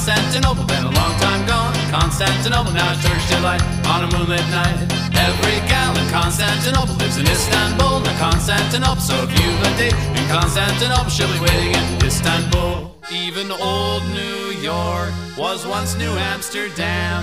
Constantinople, been a long time gone. Constantinople, now it's Turkish delight on a moonlit night. Every gal in Constantinople lives in Istanbul, now Constantinople. So if you've a date in Constantinople, she'll be waiting in Istanbul. Even old New York was once New Amsterdam.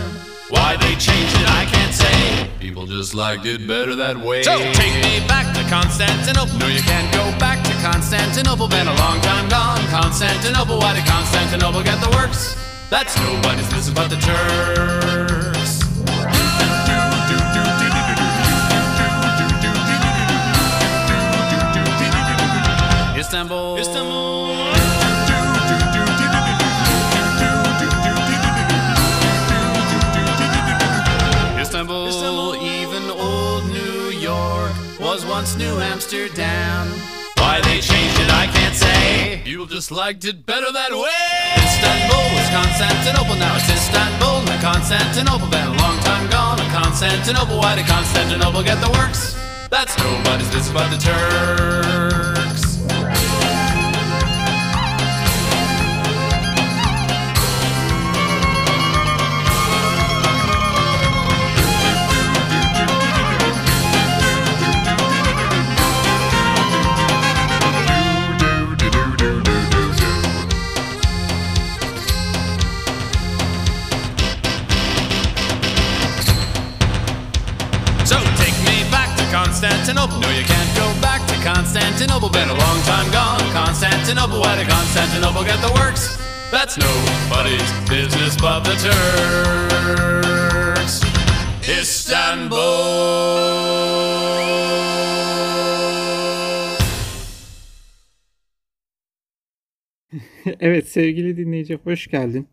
Why they changed it, I can't say. People just liked it better that way. So take me back to Constantinople. No, you can't go back to Constantinople. Been a long time gone. Constantinople. Why did Constantinople get the works? That's nobody's business but the Turks. Istanbul. Istanbul. Istanbul. Istanbul. Even old New York was once New Amsterdam. Why they changed it, I can't say. People just liked it better that way. Istanbul was Constantinople, now it's Istanbul. Now Constantinople, been a long time gone. Now Constantinople, why did Constantinople get the works? That's nobody's business but the Turks. Constantinople. Been a long time gone. Constantinople, why did Constantinople get the works? That's nobody's business but the Turks. Istanbul. Evet sevgili dinleyici hoş geldin.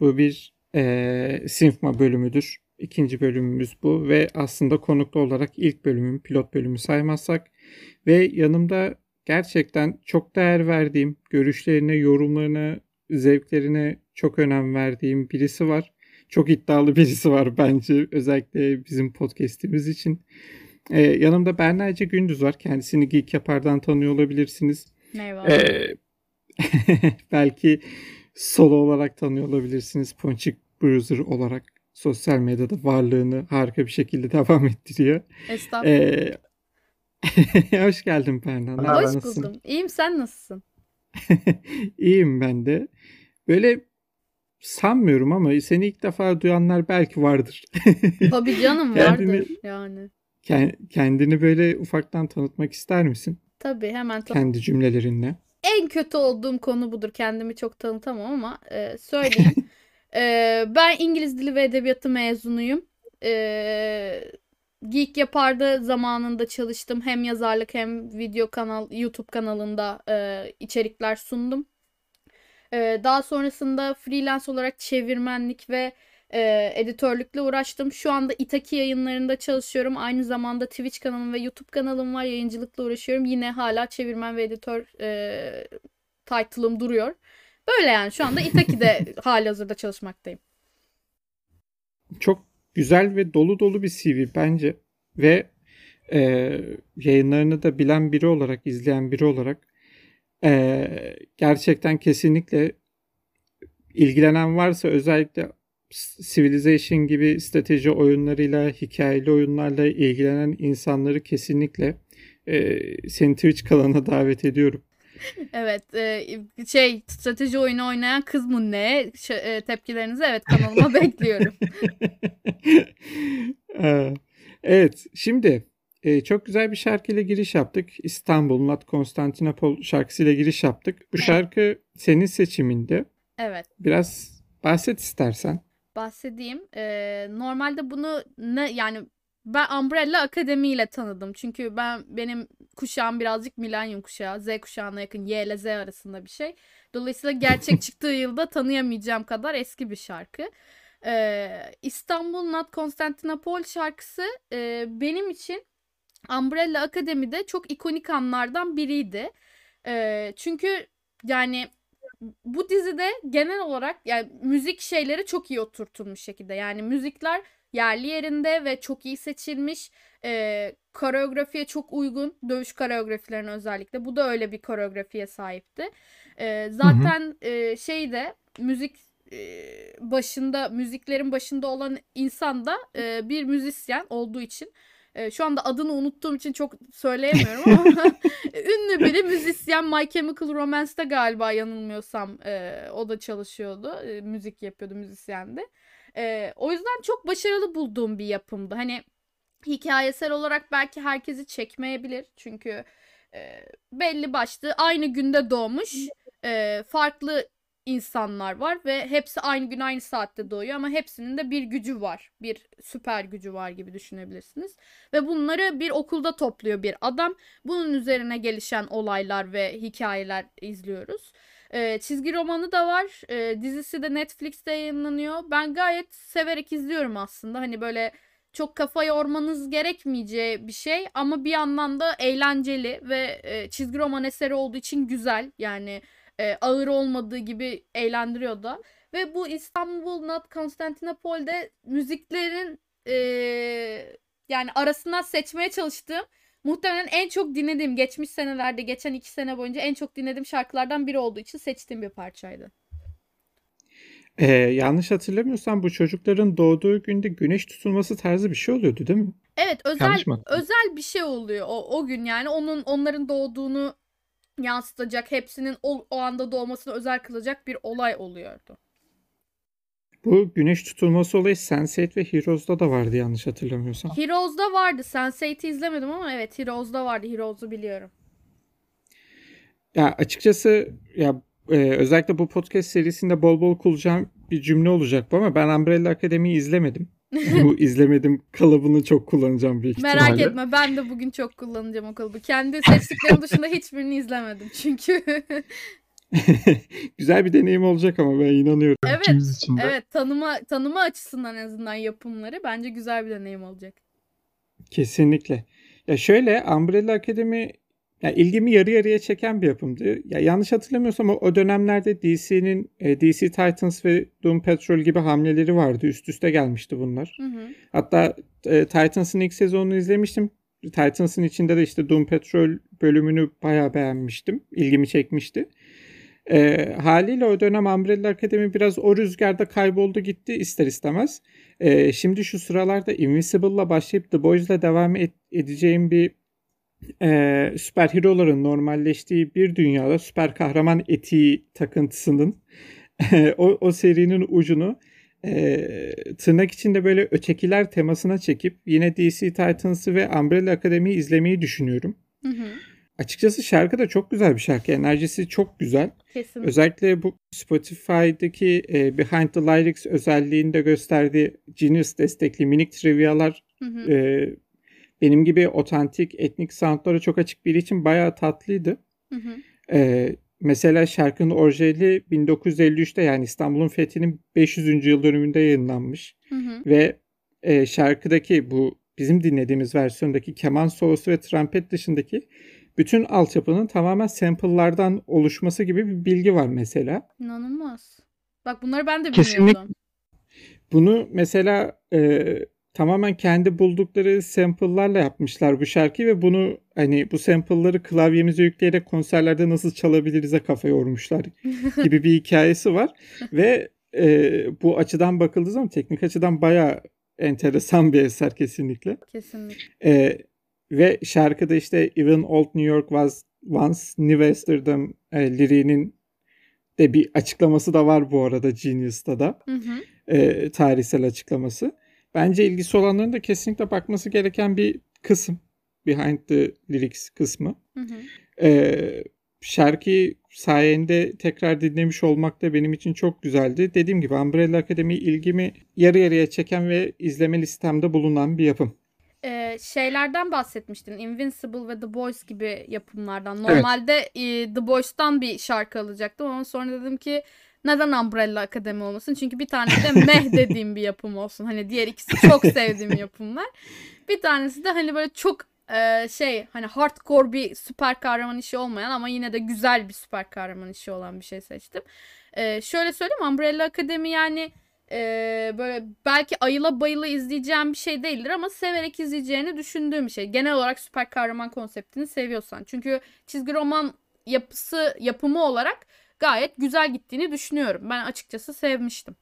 Bu bir eee Sinfma bölümüdür. İkinci bölümümüz bu ve aslında konuklu olarak ilk bölümün pilot bölümü saymazsak ve yanımda gerçekten çok değer verdiğim, görüşlerine, yorumlarına, zevklerine çok önem verdiğim birisi var. Çok iddialı birisi var bence özellikle bizim podcast'imiz için. Eee, yanımda Berna Ece Gündüz var. Kendisini Geek Yapar'dan tanıyor olabilirsiniz. Merhaba. Eee, belki solo olarak tanıyor olabilirsiniz. Ponçik Bruiser olarak sosyal medyada varlığını harika bir şekilde devam ettiriyor. Estağfurullah. Eee, hoş geldin haber, Hoş nasılsın? buldum. İyiyim sen nasılsın? İyiyim ben de. Böyle sanmıyorum ama seni ilk defa duyanlar belki vardır. Tabii canım Kendini- vardır yani. Ken- Kendini böyle ufaktan tanıtmak ister misin? Tabii hemen tan- Kendi cümlelerinle. En kötü olduğum konu budur. Kendimi çok tanıtamam ama e, söyleyeyim. E, ben İngiliz Dili ve Edebiyatı mezunuyum. E, Geek Yapar'da zamanında çalıştım. Hem yazarlık hem video kanal, YouTube kanalında e, içerikler sundum. E, daha sonrasında freelance olarak çevirmenlik ve e, editörlükle uğraştım. Şu anda Itaki yayınlarında çalışıyorum. Aynı zamanda Twitch kanalım ve YouTube kanalım var. Yayıncılıkla uğraşıyorum. Yine hala çevirmen ve editör e, title'ım duruyor. Böyle yani şu anda Itaki'de halihazırda çalışmaktayım. Çok güzel ve dolu dolu bir CV bence ve e, yayınlarını da bilen biri olarak, izleyen biri olarak e, gerçekten kesinlikle ilgilenen varsa özellikle Civilization gibi strateji oyunlarıyla, hikayeli oyunlarla ilgilenen insanları kesinlikle e, senin Twitch kanalına davet ediyorum. Evet e, şey strateji oyunu oynayan kız mı ne Ş- e, tepkilerinizi evet kanalıma bekliyorum. Evet, şimdi e, çok güzel bir şarkıyla giriş yaptık. İstanbul, Not Constantinople şarkısıyla giriş yaptık. Bu şarkı senin seçiminde. Evet. Biraz bahset istersen. bahsedeyim. Ee, normalde bunu ne yani ben Umbrella Akademi ile tanıdım. Çünkü ben benim kuşağım birazcık milenyum kuşağı. Z kuşağına yakın Y ile Z arasında bir şey. Dolayısıyla gerçek çıktığı yılda tanıyamayacağım kadar eski bir şarkı. Ee, İstanbul Not Constantinople şarkısı e, benim için Umbrella Akademi'de çok ikonik anlardan biriydi. Ee, çünkü yani bu dizide genel olarak yani müzik şeyleri çok iyi oturtulmuş şekilde. Yani müzikler yerli yerinde ve çok iyi seçilmiş. Ee, koreografiye çok uygun. Dövüş koreografilerine özellikle. Bu da öyle bir koreografiye sahipti. E, zaten e, şey de müzik e, başında müziklerin başında olan insan da e, bir müzisyen olduğu için e, şu anda adını unuttuğum için çok söyleyemiyorum ama ünlü biri müzisyen My Chemical Romance'da galiba yanılmıyorsam e, o da çalışıyordu. E, müzik yapıyordu müzisyendi. E, o yüzden çok başarılı bulduğum bir yapımdı. Hani hikayesel olarak belki herkesi çekmeyebilir. Çünkü e, belli başlı aynı günde doğmuş e, farklı insanlar var ve hepsi aynı gün aynı saatte doğuyor ama hepsinin de bir gücü var. Bir süper gücü var gibi düşünebilirsiniz. Ve bunları bir okulda topluyor bir adam. Bunun üzerine gelişen olaylar ve hikayeler izliyoruz. Ee, çizgi romanı da var. Ee, dizisi de Netflix'te yayınlanıyor. Ben gayet severek izliyorum aslında. Hani böyle çok kafa yormanız gerekmeyeceği bir şey ama bir yandan da eğlenceli ve e, çizgi roman eseri olduğu için güzel. Yani e, ağır olmadığı gibi eğlendiriyor da. Ve bu İstanbul Not Konstantinopol'de müziklerin e, yani arasından seçmeye çalıştığım muhtemelen en çok dinlediğim geçmiş senelerde geçen iki sene boyunca en çok dinlediğim şarkılardan biri olduğu için seçtiğim bir parçaydı. Ee, yanlış hatırlamıyorsam bu çocukların doğduğu günde güneş tutulması tarzı bir şey oluyordu değil mi? Evet özel özel bir şey oluyor o, o gün yani onun onların doğduğunu yansıtacak hepsinin o, o anda doğmasını özel kılacak bir olay oluyordu. Bu güneş tutulması olayı Sense8 ve Heroes'da da vardı yanlış hatırlamıyorsam. Heroes'da vardı. Sense8'i izlemedim ama evet Heroes'da vardı. Heroes'u biliyorum. Ya açıkçası ya e, özellikle bu podcast serisinde bol bol kullanacağım bir cümle olacak bu ama ben Umbrella Academy'yi izlemedim. bu izlemedim kalıbını çok kullanacağım büyük Merak ihtimalle. etme ben de bugün çok kullanacağım o kalıbı. Kendi seçtiklerim dışında hiçbirini izlemedim çünkü. Güzel bir deneyim olacak ama ben inanıyorum. evet için de. evet tanıma tanıma açısından en azından yapımları bence güzel bir deneyim olacak. Kesinlikle. Ya şöyle Umbrella Academy ya ilgimi yarı yarıya çeken bir yapımdı. Ya yanlış hatırlamıyorsam o, o dönemlerde DC'nin e, DC Titans ve Doom Patrol gibi hamleleri vardı. Üst üste gelmişti bunlar. Hı hı. Hatta e, Titans'ın ilk sezonunu izlemiştim. Titans'ın içinde de işte Doom Patrol bölümünü bayağı beğenmiştim. İlgimi çekmişti. E, haliyle o dönem Umbrella Academy biraz o rüzgarda kayboldu gitti ister istemez. E, şimdi şu sıralarda Invincible'la başlayıp The Boys'la devam et- edeceğim bir e, süper hero'ların normalleştiği bir dünyada süper kahraman etiği takıntısının o, o serinin ucunu e, tırnak içinde böyle ötekiler temasına çekip yine DC Titans'ı ve Umbrella Academy'yi izlemeyi düşünüyorum. Hı hı. Açıkçası şarkı da çok güzel bir şarkı. Enerjisi çok güzel. Kesin. Özellikle bu Spotify'daki e, Behind the Lyrics özelliğinde gösterdiği Genius destekli minik trivyalar Hı hı. e, benim gibi otantik etnik soundlara çok açık biri için bayağı tatlıydı. Hı hı. E, mesela şarkının orijinali 1953'te yani İstanbul'un fethinin 500. yıl dönümünde yayınlanmış. Hı hı. Ve e, şarkıdaki bu bizim dinlediğimiz versiyondaki keman solosu ve trompet dışındaki bütün altyapının tamamen sample'lardan oluşması gibi bir bilgi var mesela. İnanılmaz. Bak bunları ben de Kesinlikle. bilmiyordum. Bunu mesela e, tamamen kendi buldukları sample'larla yapmışlar bu şarkıyı ve bunu hani bu sample'ları klavyemize yükleyerek konserlerde nasıl çalabiliriz'e kafa yormuşlar gibi bir hikayesi var ve e, bu açıdan bakıldığı zaman teknik açıdan bayağı enteresan bir eser kesinlikle. Kesinlikle. E, ve şarkıda işte Even Old New York was once New Amsterdam e, liriğinin de bir açıklaması da var bu arada Genius'ta da Hı hı. e, tarihsel açıklaması. Bence ilgisi olanların da kesinlikle bakması gereken bir kısım. Behind the Lyrics kısmı. Hı hı. E, şarkıyı sayende tekrar dinlemiş olmak da benim için çok güzeldi. Dediğim gibi Umbrella Academy ilgimi yarı yarıya çeken ve izleme listemde bulunan bir yapım. Ee, şeylerden bahsetmiştin. Invincible ve The Boys gibi yapımlardan. Normalde e, The Boys'tan bir şarkı alacaktım ama sonra dedim ki neden Umbrella Academy olmasın? Çünkü bir tane de meh dediğim bir yapım olsun. Hani diğer ikisi çok sevdiğim yapımlar. Bir tanesi de hani böyle çok e, şey hani hardcore bir süper kahraman işi olmayan ama yine de güzel bir süper kahraman işi olan bir şey seçtim. E, şöyle söyleyeyim Umbrella Academy yani e, böyle belki ayıla bayıla izleyeceğim bir şey değildir ama severek izleyeceğini düşündüğüm bir şey. Genel olarak süper kahraman konseptini seviyorsan. Çünkü çizgi roman yapısı yapımı olarak gayet güzel gittiğini düşünüyorum. Ben açıkçası sevmiştim.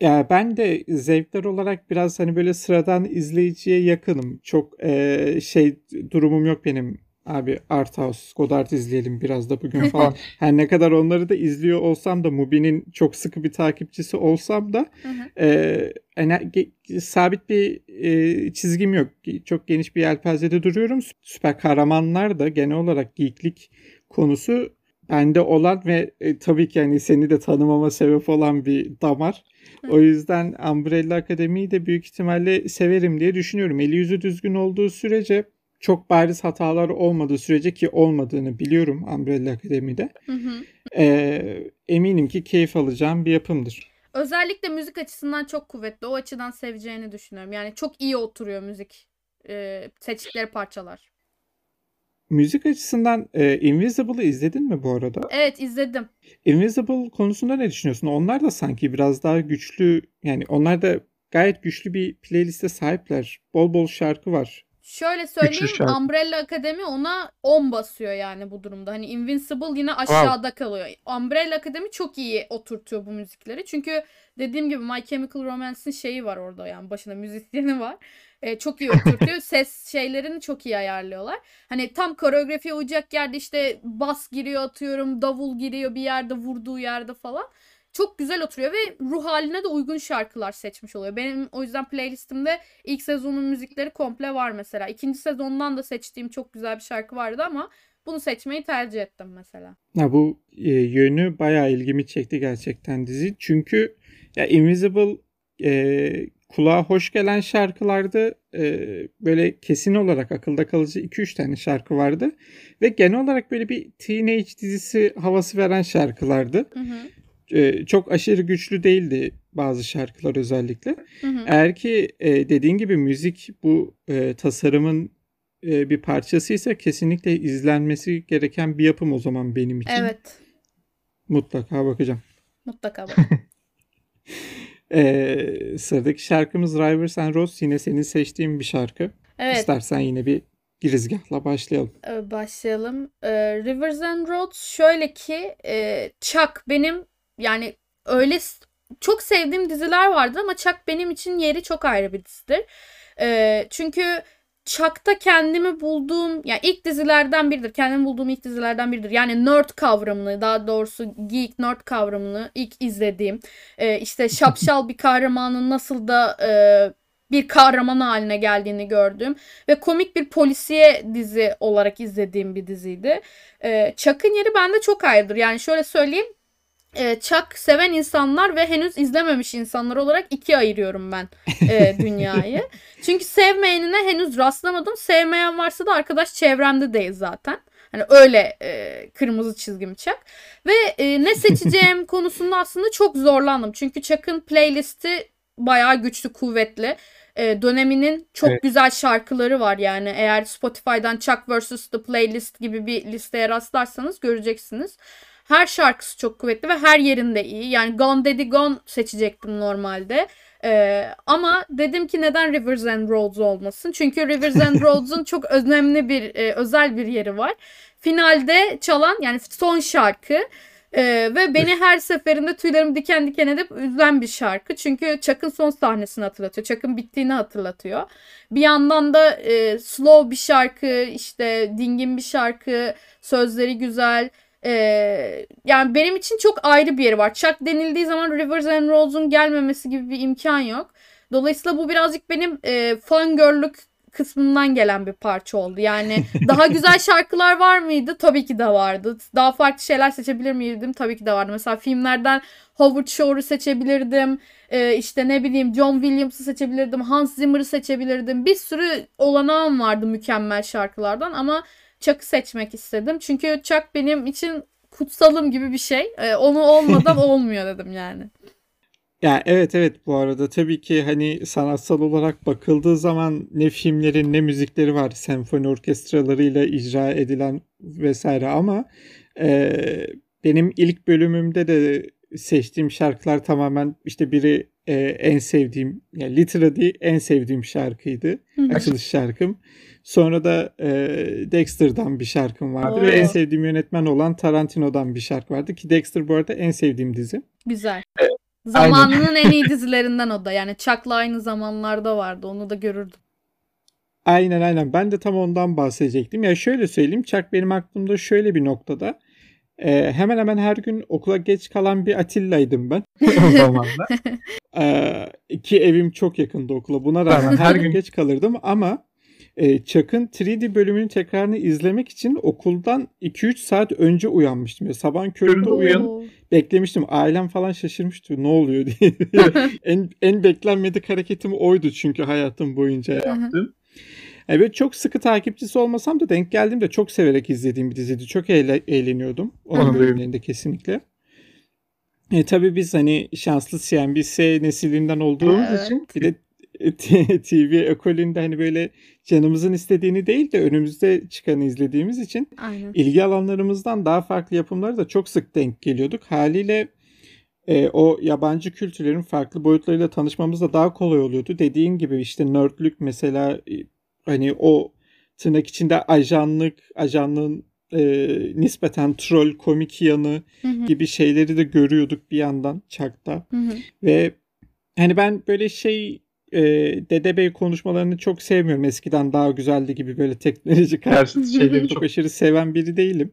Ya ben de zevkler olarak biraz hani böyle sıradan izleyiciye yakınım. Çok e, şey durumum yok benim. Abi Art House, Godard izleyelim biraz da bugün falan. Her ne kadar onları da izliyor olsam da Mubi'nin çok sıkı bir takipçisi olsam da e, ge- sabit bir e, çizgim yok. Çok geniş bir yelpazede duruyorum. Süper kahramanlar da genel olarak geeklik konusu bende olan ve e, tabii ki yani seni de tanımama sebep olan bir damar. O yüzden Umbrella Akademi'yi de büyük ihtimalle severim diye düşünüyorum. Eli yüzü düzgün olduğu sürece çok bariz hatalar olmadığı sürece ki olmadığını biliyorum Umbrella Akademi'de. Hı hı. Ee, eminim ki keyif alacağım bir yapımdır. Özellikle müzik açısından çok kuvvetli. O açıdan seveceğini düşünüyorum. Yani çok iyi oturuyor müzik. E, seçtikleri parçalar. Müzik açısından e, Invisible'ı izledin mi bu arada? Evet izledim. Invisible konusunda ne düşünüyorsun? Onlar da sanki biraz daha güçlü yani onlar da gayet güçlü bir playliste sahipler. Bol bol şarkı var. Şöyle söyleyeyim. Umbrella Academy ona 10 basıyor yani bu durumda. Hani Invincible yine aşağıda kalıyor. Umbrella Academy çok iyi oturtuyor bu müzikleri. Çünkü dediğim gibi My Chemical Romance'in şeyi var orada yani başında müzisyeni var. Ee, çok iyi oturtuyor. Ses şeylerini çok iyi ayarlıyorlar. Hani tam koreografiye uyacak yerde işte bas giriyor atıyorum, davul giriyor bir yerde vurduğu yerde falan. Çok güzel oturuyor ve ruh haline de uygun şarkılar seçmiş oluyor. Benim o yüzden playlistimde ilk sezonun müzikleri komple var mesela. İkinci sezondan da seçtiğim çok güzel bir şarkı vardı ama bunu seçmeyi tercih ettim mesela. Ya bu e, yönü bayağı ilgimi çekti gerçekten dizi. Çünkü ya Invisible e, kulağa hoş gelen şarkılardı. E, böyle kesin olarak akılda kalıcı 2-3 tane şarkı vardı. Ve genel olarak böyle bir teenage dizisi havası veren şarkılardı. Hı hı. E, çok aşırı güçlü değildi bazı şarkılar özellikle. Hı hı. Eğer ki e, dediğin gibi müzik bu e, tasarımın e, bir parçasıysa kesinlikle izlenmesi gereken bir yapım o zaman benim için. Evet. Mutlaka bakacağım. Mutlaka bak. Ee, sıradaki şarkımız Rivers and Roads yine senin seçtiğin bir şarkı. Evet. İstersen yine bir girizgahla başlayalım. Ee, başlayalım. Ee, Rivers and Roads şöyle ki e, Chuck benim yani öyle çok sevdiğim diziler vardır ama Chuck benim için yeri çok ayrı bir dizidir. Ee, çünkü Chuck'ta kendimi bulduğum yani ilk dizilerden biridir. Kendimi bulduğum ilk dizilerden biridir. Yani nerd kavramını daha doğrusu geek nerd kavramını ilk izlediğim e, işte şapşal bir kahramanın nasıl da e, bir kahraman haline geldiğini gördüğüm ve komik bir polisiye dizi olarak izlediğim bir diziydi. Ee, Chuck'ın yeri bende çok ayrıdır. Yani şöyle söyleyeyim. E, Chuck seven insanlar ve henüz izlememiş insanlar olarak ikiye ayırıyorum ben e, dünyayı. Çünkü sevmeyenine henüz rastlamadım. Sevmeyen varsa da arkadaş çevremde değil zaten. Hani öyle e, kırmızı çizgim Chuck. Ve e, ne seçeceğim konusunda aslında çok zorlandım. Çünkü Chuck'ın playlisti bayağı güçlü, kuvvetli. E, döneminin çok Evet. güzel şarkıları var yani. Eğer Spotify'dan Chuck vs. The Playlist gibi bir listeye rastlarsanız göreceksiniz. Her şarkısı çok kuvvetli ve her yerinde iyi. Yani Gone Daddy Gone seçecektim normalde. Ee, ama dedim ki neden Rivers and Roads olmasın? Çünkü Rivers and Roads'un çok önemli bir e, özel bir yeri var. Finalde çalan yani son şarkı e, ve beni her seferinde tüylerimi diken diken edip üzen bir şarkı. Çünkü Chuck'ın son sahnesini hatırlatıyor. Chuck'ın bittiğini hatırlatıyor. Bir yandan da e, slow bir şarkı, işte dingin bir şarkı, sözleri güzel. Ee, yani benim için çok ayrı bir yeri var. Chuck denildiği zaman Rivers and Roads'un gelmemesi gibi bir imkan yok. Dolayısıyla bu birazcık benim e, fangirl'lük kısmından gelen bir parça oldu. Yani daha güzel şarkılar var mıydı? Tabii ki de vardı. Daha farklı şeyler seçebilir miydim? Tabii ki de vardı. Mesela filmlerden Howard Shore'u seçebilirdim. Ee, işte ne bileyim John Williams'ı seçebilirdim. Hans Zimmer'ı seçebilirdim. Bir sürü olanağım vardı mükemmel şarkılardan ama Chuck'ı seçmek istedim. Çünkü Chuck benim için kutsalım gibi bir şey. Ee, onu olmadan olmuyor dedim yani. Ya evet evet bu arada tabii ki hani sanatsal olarak bakıldığı zaman ne filmlerin ne müzikleri var senfoni orkestralarıyla icra edilen vesaire ama e, benim ilk bölümümde de seçtiğim şarkılar tamamen işte biri e, en sevdiğim yani literally en sevdiğim şarkıydı. Hı. Açılış şarkım. Sonra da e, Dexter'dan bir şarkım vardı Oo. ve en sevdiğim yönetmen olan Tarantino'dan bir şarkı vardı ki Dexter bu arada en sevdiğim dizi. Güzel. Evet, Zamanının en iyi dizilerinden o da. Yani Chuck'la aynı zamanlarda vardı. Onu da görürdüm. Aynen aynen. Ben de tam ondan bahsedecektim. Ya şöyle söyleyeyim. Chuck benim aklımda şöyle bir noktada. Ee, hemen hemen her gün okula geç kalan bir Atilla'ydım ben o zamanlar. Ee, ki evim çok yakındı okula. Buna rağmen her gün geç kalırdım ama e, Chuck'ın 3D bölümünün tekrarını izlemek için okuldan 2-3 saat önce uyanmıştım. Ya, sabahın köründe uyanıp beklemiştim. Ailem falan şaşırmıştı. Ne oluyor diye. en, en beklenmedik hareketim oydu çünkü hayatım boyunca yaptığım. Evet çok sıkı takipçisi olmasam da denk geldiğimde çok severek izlediğim bir diziydi. Çok eğle- eğleniyordum. Onun bölümlerinde kesinlikle. E, tabii biz hani şanslı CNBC nesilinden olduğumuz Evet. için bir de TV ekolünde hani böyle canımızın istediğini değil de önümüzde çıkanı izlediğimiz için Aynen. ilgi alanlarımızdan daha farklı yapımları da çok sık denk geliyorduk. Haliyle e, o yabancı kültürlerin farklı boyutlarıyla tanışmamız da daha kolay oluyordu. Dediğin gibi işte nerdlük mesela e, hani o tırnak içinde ajanlık, ajanlığın e, nispeten troll komik yanı Hı hı. gibi şeyleri de görüyorduk bir yandan Chuck'ta. Hı hı. Ve hani ben böyle şey e, Dede Bey konuşmalarını çok sevmiyorum. Eskiden daha güzeldi gibi böyle teknoloji karşıtı şeyleri çok aşırı seven biri değilim.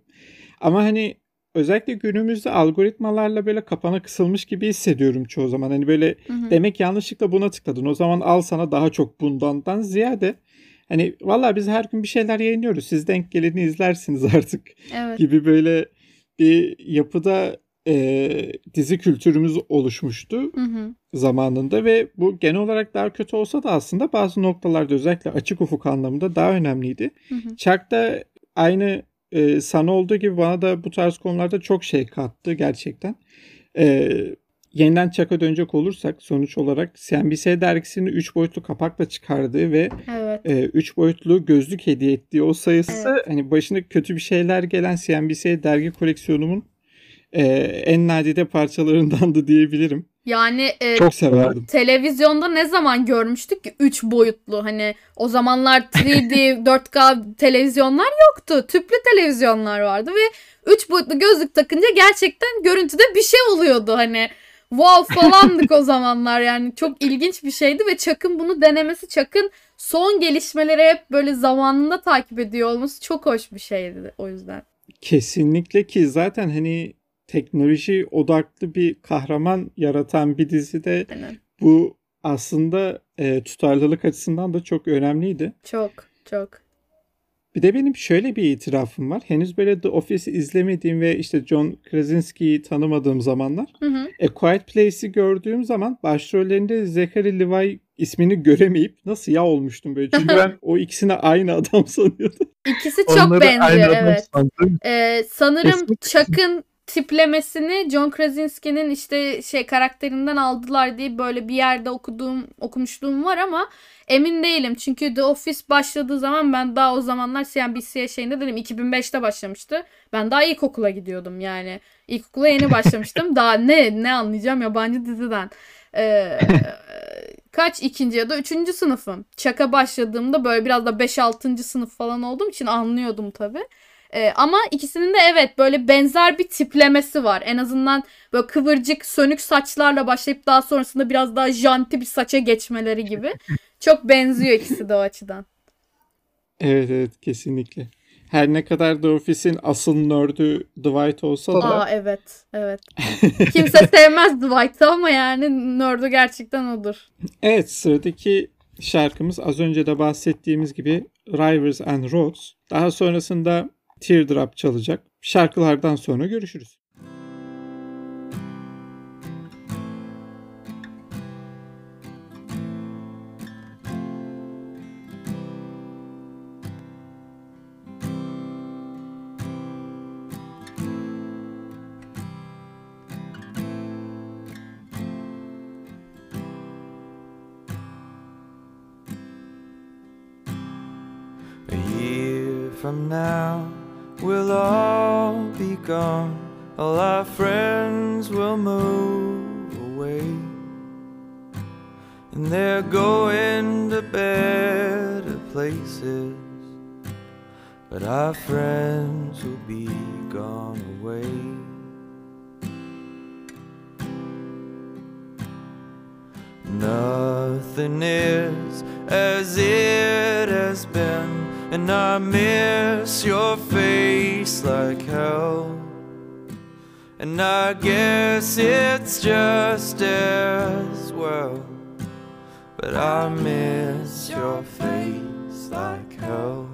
Ama hani özellikle günümüzde algoritmalarla böyle kapana kısılmış gibi hissediyorum çoğu zaman. Hani böyle Hı hı. demek yanlışlıkla buna tıkladın. O zaman al sana daha çok bundandan ziyade hani valla biz her gün bir şeyler yayınlıyoruz. Siz denk geleni izlersiniz artık Evet. gibi böyle bir yapıda e, dizi kültürümüz oluşmuştu Hı hı. zamanında ve bu genel olarak daha kötü olsa da aslında bazı noktalarda özellikle açık ufuk anlamında daha önemliydi. Hı hı. Chuck da aynı e, sana olduğu gibi bana da bu tarz konularda çok şey kattı gerçekten. E, yeniden Chuck'a dönecek olursak sonuç olarak CNBC dergisini 3 boyutlu kapakla çıkardığı ve Evet. 3 boyutlu gözlük hediye ettiği o sayısı Evet. hani başına kötü bir şeyler gelen CNBC dergi koleksiyonumun e, en nadide parçalarındandı diyebilirim. Yani e, Çok severdim. televizyonda ne zaman görmüştük ki 3 boyutlu hani o zamanlar 3D 4K televizyonlar yoktu. Tüplü televizyonlar vardı ve 3 boyutlu gözlük takınca gerçekten görüntüde bir şey oluyordu hani. Wow falandık o zamanlar yani çok ilginç bir şeydi ve Chuck'ın bunu denemesi Chuck'ın son gelişmeleri hep böyle zamanında takip ediyor olması çok hoş bir şeydi o yüzden. Kesinlikle ki zaten hani teknoloji odaklı bir kahraman yaratan bir dizide Aynen. bu aslında e, tutarlılık açısından da çok önemliydi. Çok çok. Bir de benim şöyle bir itirafım var. Henüz böyle The Office'i izlemediğim ve işte John Krasinski'yi tanımadığım zamanlar Hı hı. A Quiet Place'i gördüğüm zaman başrollerinde Zachary Levi ismini göremeyip nasıl ya olmuştum böyle. Çünkü ben o ikisini aynı adam sanıyordum. İkisi çok Onları benziyor evet. Ee, sanırım Kesinlikle. Chuck'ın tiplemesini John Krasinski'nin işte şey karakterinden aldılar diye böyle bir yerde okuduğum okumuşluğum var ama emin değilim. Çünkü The Office başladığı zaman ben daha o zamanlar CNBC şeyinde dedim 2005'te başlamıştı. Ben daha ilkokula gidiyordum yani. İlkokula yeni başlamıştım. daha ne ne anlayacağım yabancı diziden. Ee, kaç ikinci ya da üçüncü sınıfım. Chuck'a başladığımda böyle biraz da 5-6. sınıf falan olduğum için anlıyordum tabii. Ee, ama ikisinin de evet böyle benzer bir tiplemesi var. En azından böyle kıvırcık sönük saçlarla başlayıp daha sonrasında biraz daha janti bir saça geçmeleri gibi. Çok benziyor ikisi de o açıdan. Evet evet kesinlikle. Her ne kadar The Office'in asıl nerd'ü Dwight olsa da Aa evet evet. Kimse sevmez Dwight'ı ama yani nerd'ü gerçekten odur. Evet sıradaki şarkımız az önce de bahsettiğimiz gibi Rivers and Roads. Daha sonrasında Teardrop çalacak. Şarkılardan sonra görüşürüz. From now, we'll all be gone. All our friends will move away. And they're going to better places. But our friends will be gone away. Nothing is as it has been and I miss your face like hell. And I guess it's just as well. But I miss your face like hell.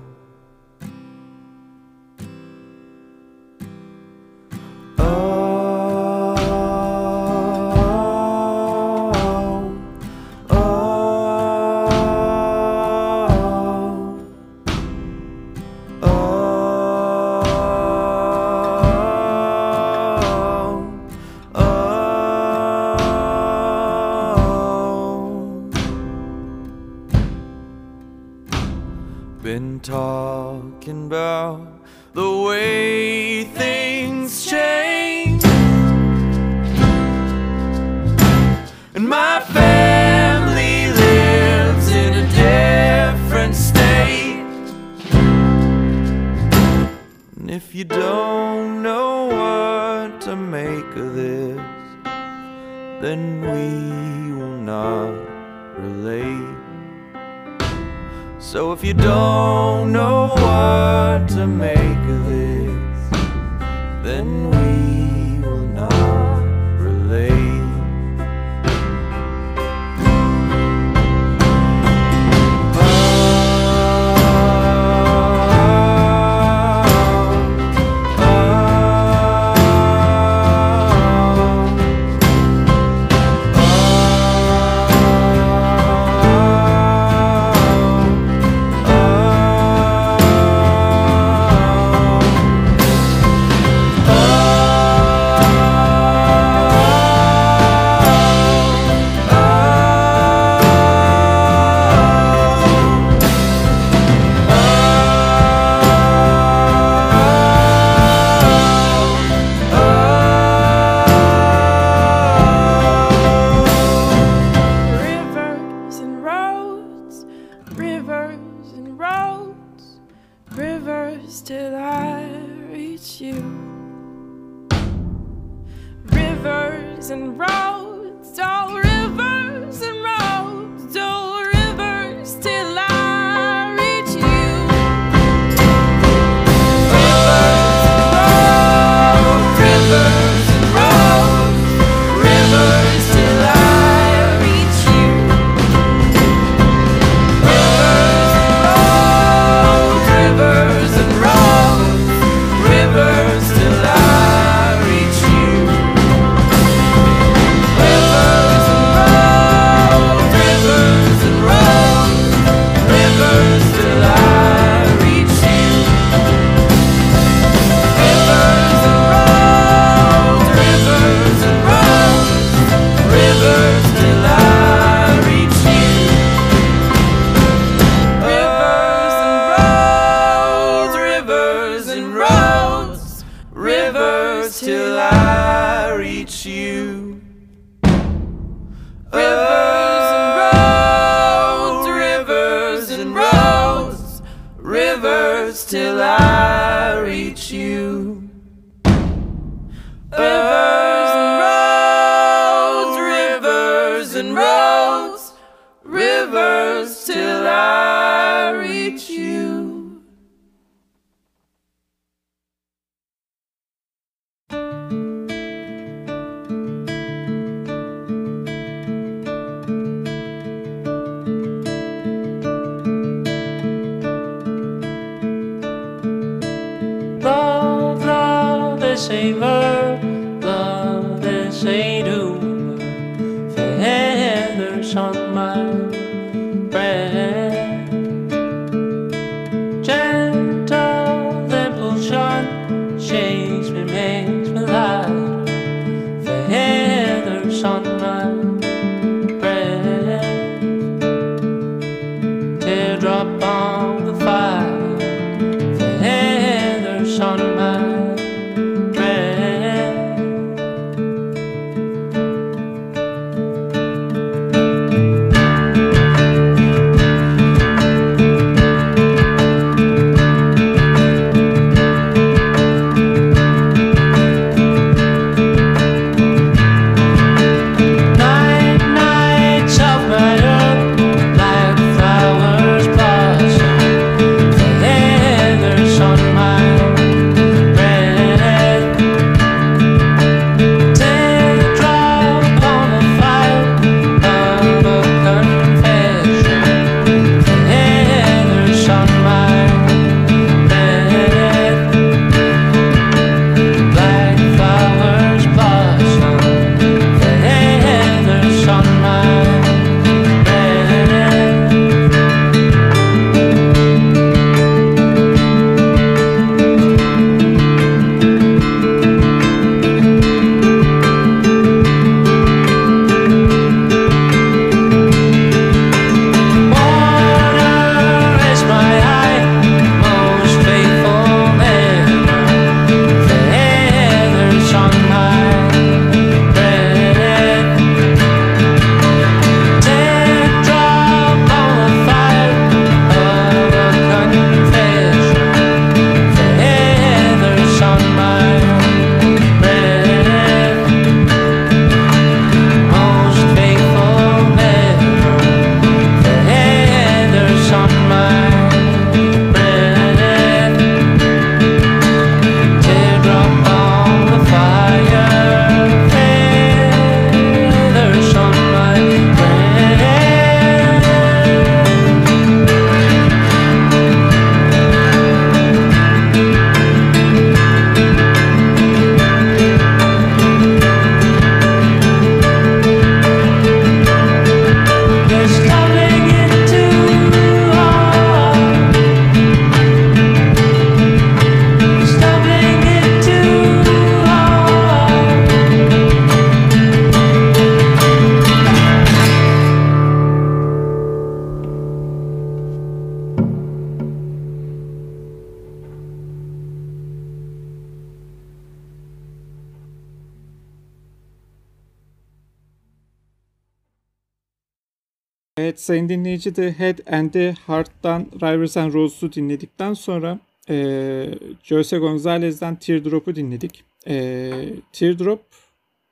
Evet sayın dinleyici The Head and the Heart'tan Rivers and Roses'u dinledikten sonra e, Jose Gonzalez'den Teardrop'u dinledik. E, Teardrop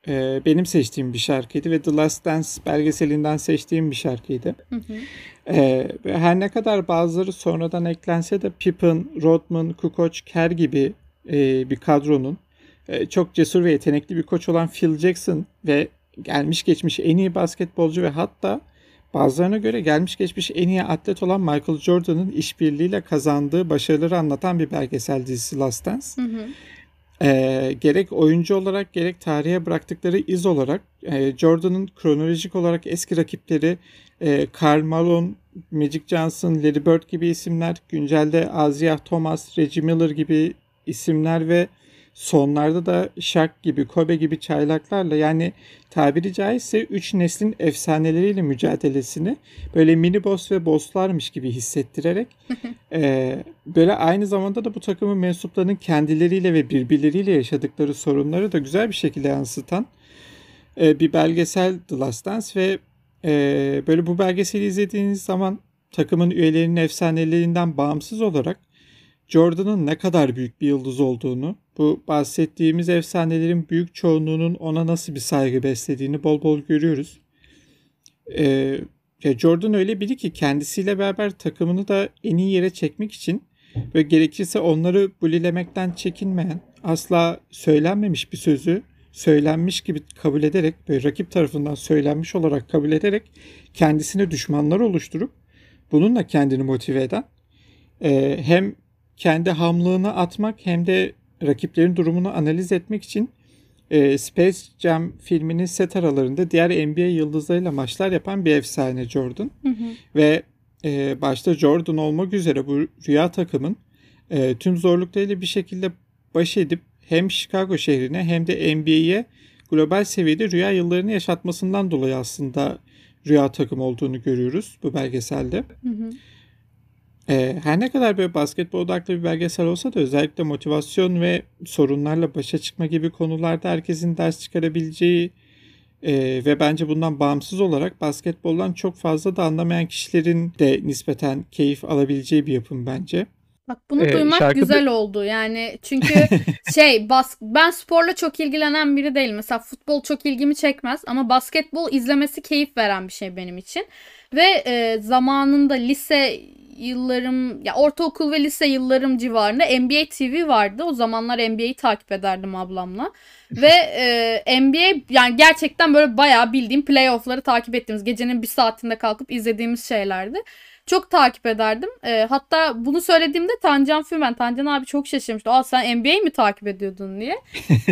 e, benim seçtiğim bir şarkıydı ve The Last Dance belgeselinden seçtiğim bir şarkıydı. Hı hı. E, her ne kadar bazıları sonradan eklense de Pippen, Rodman, Kukoc, Kerr gibi e, bir kadronun e, çok cesur ve yetenekli bir koç olan Phil Jackson ve gelmiş geçmiş en iyi basketbolcu ve hatta bazılarına göre gelmiş geçmiş en iyi atlet olan Michael Jordan'ın işbirliğiyle kazandığı başarıları anlatan bir belgesel dizisi Last Dance. Hı hı. Ee, gerek oyuncu olarak gerek tarihe bıraktıkları iz olarak e, Jordan'ın kronolojik olarak eski rakipleri e, Karl Malone, Magic Johnson, Larry Bird gibi isimler, güncelde Isaiah Thomas, Reggie Miller gibi isimler ve sonlarda da Shaq gibi, Kobe gibi çaylaklarla yani tabiri caizse 3 neslin efsaneleriyle mücadelesini böyle mini boss ve bosslarmış gibi hissettirerek e, böyle aynı zamanda da bu takımın mensuplarının kendileriyle ve birbirleriyle yaşadıkları sorunları da güzel bir şekilde yansıtan e, bir belgesel The Last Dance ve e, böyle bu belgeseli izlediğiniz zaman takımın üyelerinin efsanelerinden bağımsız olarak Jordan'ın ne kadar büyük bir yıldız olduğunu, bu bahsettiğimiz efsanelerin büyük çoğunluğunun ona nasıl bir saygı beslediğini bol bol görüyoruz. Ee, Jordan öyle biri ki kendisiyle beraber takımını da en iyi yere çekmek için ve gerekirse onları bulilemekten çekinmeyen, asla söylenmemiş bir sözü söylenmiş gibi kabul ederek ve rakip tarafından söylenmiş olarak kabul ederek kendisine düşmanlar oluşturup bununla kendini motive eden e, hem kendi hamlığını atmak hem de rakiplerin durumunu analiz etmek için e, Space Jam filminin set aralarında diğer NBA yıldızlarıyla maçlar yapan bir efsane Jordan. Hı hı. Ve e, başta Jordan olmak üzere bu rüya takımın e, tüm zorluklarıyla bir şekilde baş edip hem Chicago şehrine hem de NBA'ye global seviyede rüya yıllarını yaşatmasından dolayı aslında rüya takım olduğunu görüyoruz bu belgeselde. Hı hı. Ee, her ne kadar böyle basketbol odaklı bir belgesel olsa da özellikle motivasyon ve sorunlarla başa çıkma gibi konularda herkesin ders çıkarabileceği e, ve bence bundan bağımsız olarak basketboldan çok fazla da anlamayan kişilerin de nispeten keyif alabileceği bir yapım bence. Bak bunu Ee, duymak şarkı- güzel oldu. Yani çünkü şey bas ben sporla çok ilgilenen biri değilim. Mesela futbol çok ilgimi çekmez ama basketbol izlemesi keyif veren bir şey benim için. Ve e, zamanında lise yıllarım ya ortaokul ve lise yıllarım civarında NBA TV vardı. O zamanlar NBA'yi takip ederdim ablamla. Ve e, NBA yani gerçekten böyle bayağı bildiğim playoff'ları takip ettiğimiz gecenin bir saatinde kalkıp izlediğimiz şeylerdi. Çok takip ederdim. E, hatta bunu söylediğimde Tancan Fümen, Tancan abi çok şaşırmıştı. Aa sen NBA mi takip ediyordun diye.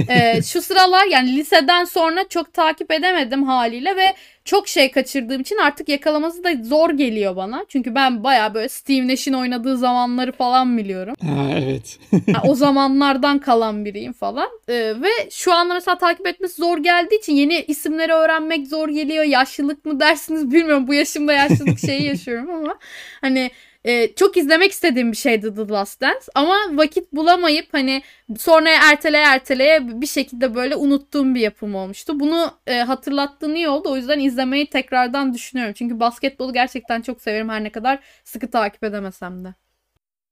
E, şu sıralar yani liseden sonra çok takip edemedim haliyle ve çok şey kaçırdığım için artık yakalaması da zor geliyor bana. Çünkü ben baya böyle Steve Nash'in oynadığı zamanları falan biliyorum. Ha, evet. Ha, o zamanlardan kalan biriyim falan. Ee, ve şu anda mesela takip etmesi zor geldiği için yeni isimleri öğrenmek zor geliyor. Yaşlılık mı dersiniz bilmiyorum. Bu yaşımda yaşlılık şeyi yaşıyorum ama hani e, çok izlemek istediğim bir şeydi The Last Dance ama vakit bulamayıp hani sonra erteleye erteleye bir şekilde böyle unuttuğum bir yapım olmuştu. Bunu e, hatırlattığın iyi oldu. O yüzden izlemeyi tekrardan düşünüyorum. Çünkü basketbolu gerçekten çok severim her ne kadar sıkı takip edemesem de.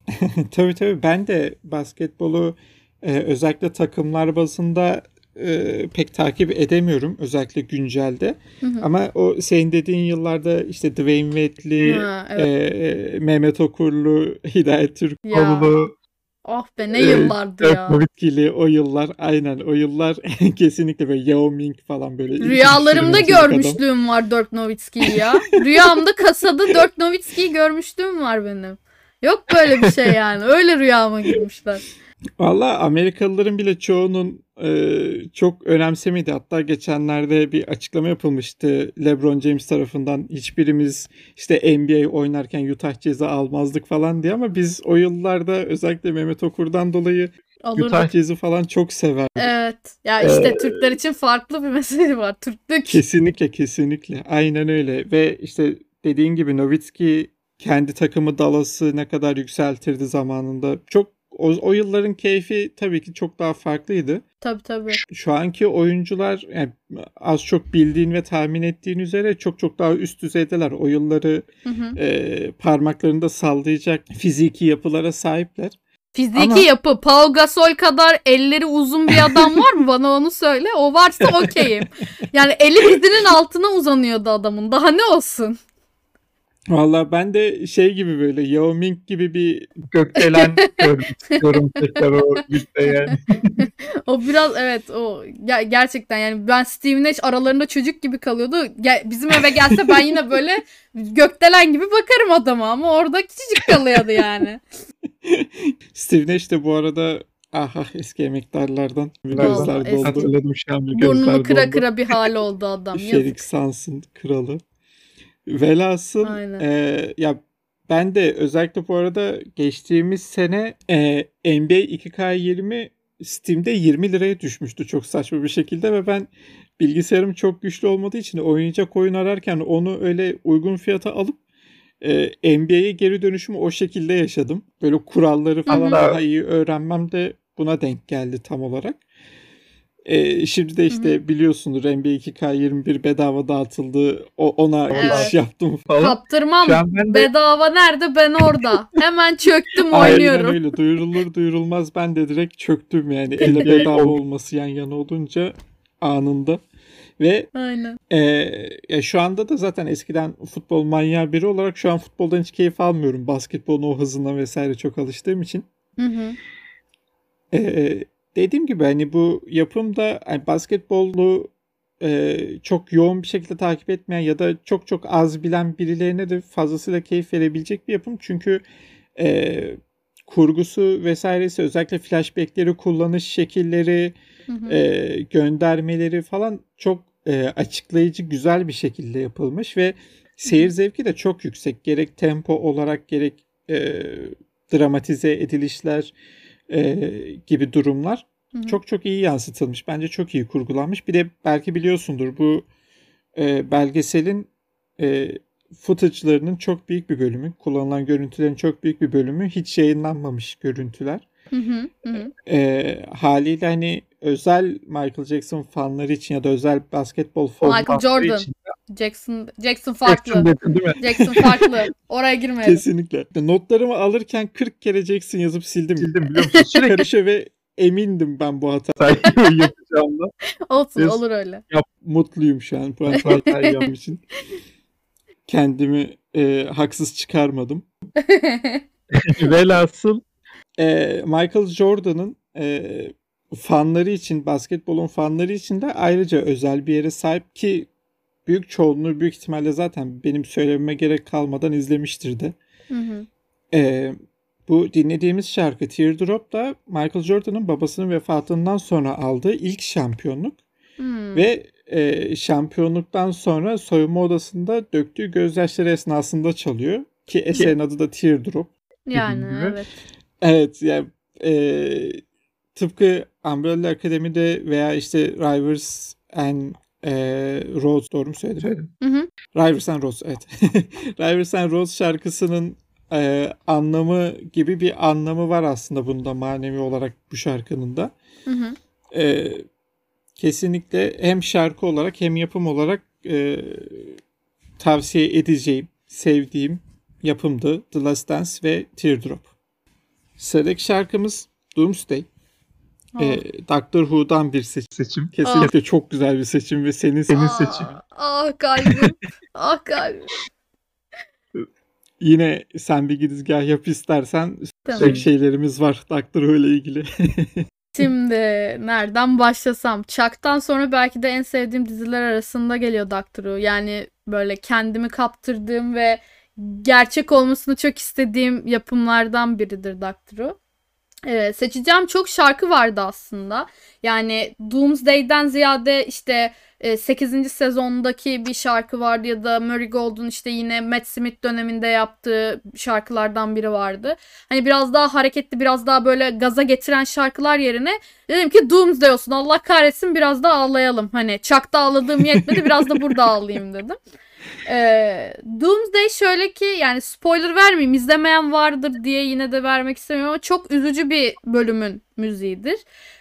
tabii tabii ben de basketbolu e, özellikle takımlar bazında e, pek takip edemiyorum özellikle güncelde. Hı hı. Ama o senin dediğin yıllarda işte Dwayne Ha, evet. e, Mehmet Okurlu, Hidayet. Türkoğlu, Oh be ne e, yıllardı Dirk ya. Nowitzki'li o yıllar aynen o yıllar kesinlikle böyle Yao Ming falan böyle. Rüyalarımda adam. görmüşlüğüm var Dirk Nowitzki'yi ya. Rüyamda kasada Dirk Nowitzki'yi görmüşlüğüm var benim. Yok böyle bir şey yani. Öyle rüyama girmişler. Valla Amerikalıların bile çoğunun e, çok önemsemedi. Hatta geçenlerde bir açıklama yapılmıştı LeBron James tarafından. Hiçbirimiz işte NBA oynarken Utah ceza almazdık falan diye ama biz o yıllarda özellikle Mehmet Okur'dan dolayı Alırdık. Utah ceza falan çok sever. Evet. Ya işte Türkler için farklı bir mesele var. Türklük. Kesinlikle kesinlikle. Aynen öyle. Ve işte dediğin gibi Nowitzki kendi takımı Dallas'ı ne kadar yükseltirdi zamanında. Çok o, o yılların keyfi tabii ki çok daha farklıydı. Tabii tabii. Şu anki oyuncular yani az çok bildiğin ve tahmin ettiğin üzere çok çok daha üst düzeydeler. O yılları Hı hı. e, parmaklarında sallayacak fiziki yapılara sahipler. Fiziki Ama- yapı. Pau Gasol kadar elleri uzun bir adam var mı? Bana onu söyle. O varsa okeyim. Yani eli dizinin altına uzanıyordu adamın. Daha ne olsun? Valla ben de şey gibi böyle Yao Ming gibi bir Gökdelen görmek istiyorum tekrar o güçte yani. O biraz evet o ger- gerçekten yani ben Steve Nash aralarında çocuk gibi kalıyordu. Bizim eve gelse ben yine böyle gökdelen gibi bakarım adama ama orada küçücük kalıyordu yani. Steve Nash de bu arada ah ah eski emektarlardan eski. doldu. Hatırladım şu an bir Burnunu kıra kıra bir hali oldu adam. Yazık. Felix Sans'ın kralı. Velhasıl Aynen. e, ya ben de özellikle bu arada geçtiğimiz sene e, NBA 2K20 Steam'de 20 liraya düşmüştü çok saçma bir şekilde ve ben bilgisayarım çok güçlü olmadığı için oynayacak oyun ararken onu öyle uygun fiyata alıp e, NBA'ye geri dönüşümü o şekilde yaşadım. Böyle kuralları falan Hı hı. daha iyi öğrenmem de buna denk geldi tam olarak. E, şimdi de işte biliyorsunuz NBA 2K21 bedava dağıtıldı. O, ona Evet. geçiş yaptım Falan. Kaptırmam. De Bedava nerede ben orada. Hemen çöktüm Aynen oynuyorum. öyle. Duyurulur duyurulmaz ben de direkt çöktüm yani. Tek bedava olması yan yana olunca anında. Ve Aynen. e, ya şu anda da zaten eskiden futbol manyağı biri olarak şu an futboldan hiç keyif almıyorum. Basketbolun o hızına vesaire çok alıştığım için. Hı hı. E, dediğim gibi hani bu yapımda hani basketbolu e, çok yoğun bir şekilde takip etmeyen ya da çok çok az bilen birilerine de fazlasıyla keyif verebilecek bir yapım. Çünkü e, kurgusu vesairesi özellikle flashbackleri kullanış şekilleri Hı hı. e, göndermeleri falan çok e, açıklayıcı güzel bir şekilde yapılmış ve seyir zevki de çok yüksek. Gerek tempo olarak gerek e, dramatize edilişler e, gibi durumlar Hı hı. çok çok iyi yansıtılmış. Bence çok iyi kurgulanmış. Bir de belki biliyorsundur bu e, belgeselin e, footage'larının çok büyük bir bölümü, kullanılan görüntülerin çok büyük bir bölümü hiç yayınlanmamış görüntüler. Hı hı. Hı hı. E, haliyle hani özel Michael Jackson fanları için ya da özel basketbol fanları Michael Jordan. için- Jackson Jackson farklı. Jackson dedin değil mi? Jackson farklı. Oraya girmeyelim. kesinlikle. Notlarımı alırken 40 kere Jackson yazıp sildim. Sildim biliyor musun? Sürekli Karışa ve emindim ben bu hata. saygı yapacağımda. Olsun Biz- olur öyle. Mutluyum şu an bu hatayı için. Kendimi e, haksız çıkarmadım. Velhasıl E, Michael Jordan'ın e, fanları için, basketbolun fanları için de ayrıca özel bir yere sahip ki büyük çoğunluğu büyük ihtimalle zaten benim söylememe gerek kalmadan izlemiştir de. Hı hı. E, bu dinlediğimiz şarkı Teardrop da Michael Jordan'ın babasının vefatından sonra aldığı ilk şampiyonluk. Hmm. Ve e, şampiyonluktan sonra soyunma odasında döktüğü gözyaşları esnasında çalıyor. Ki eserin adı da Teardrop. yani evet. Evet yani e, tıpkı Umbrella Academy'de veya işte Rivers and e, Rose doğru mu söyledim? Söyledim. Hı hı. Rivers and Rose evet. Rivers and Rose şarkısının e, anlamı gibi bir anlamı var aslında bunda manevi olarak bu şarkının da. Hı hı. e, kesinlikle hem şarkı olarak hem yapım olarak e, tavsiye edeceğim, sevdiğim yapımdı The Last Dance ve Teardrop. Sıradaki şarkımız Doomsday. Oh. E, Doctor Who'dan bir seçim. Seçim. Kesinlikle çok güzel bir seçim ve senin Senin Aa, seçimin. Ah kalbim. ah kalbim. yine sen bir girizgah yap istersen Tamam. çok şeylerimiz var Doctor Who ile ilgili. Şimdi nereden başlasam? Chuck'tan sonra belki de en sevdiğim diziler arasında geliyor Doctor Who. Yani böyle kendimi kaptırdığım ve gerçek olmasını çok istediğim yapımlardan biridir Doctor Who. Ee, seçeceğim çok şarkı vardı aslında. Yani Doomsday'den ziyade işte 8. sezondaki bir şarkı vardı ya da Murray Gold'un işte yine Matt Smith döneminde yaptığı şarkılardan biri vardı. Hani biraz daha hareketli, biraz daha böyle gaza getiren şarkılar yerine dedim ki Doomsday olsun. Allah kahretsin biraz da ağlayalım. Hani Chuck'ta ağladığım yetmedi biraz da burada ağlayayım dedim. Ee, Doomsday şöyle ki yani spoiler vermeyeyim izlemeyen vardır diye yine de vermek istemiyorum ama çok üzücü bir bölümün müziğidir.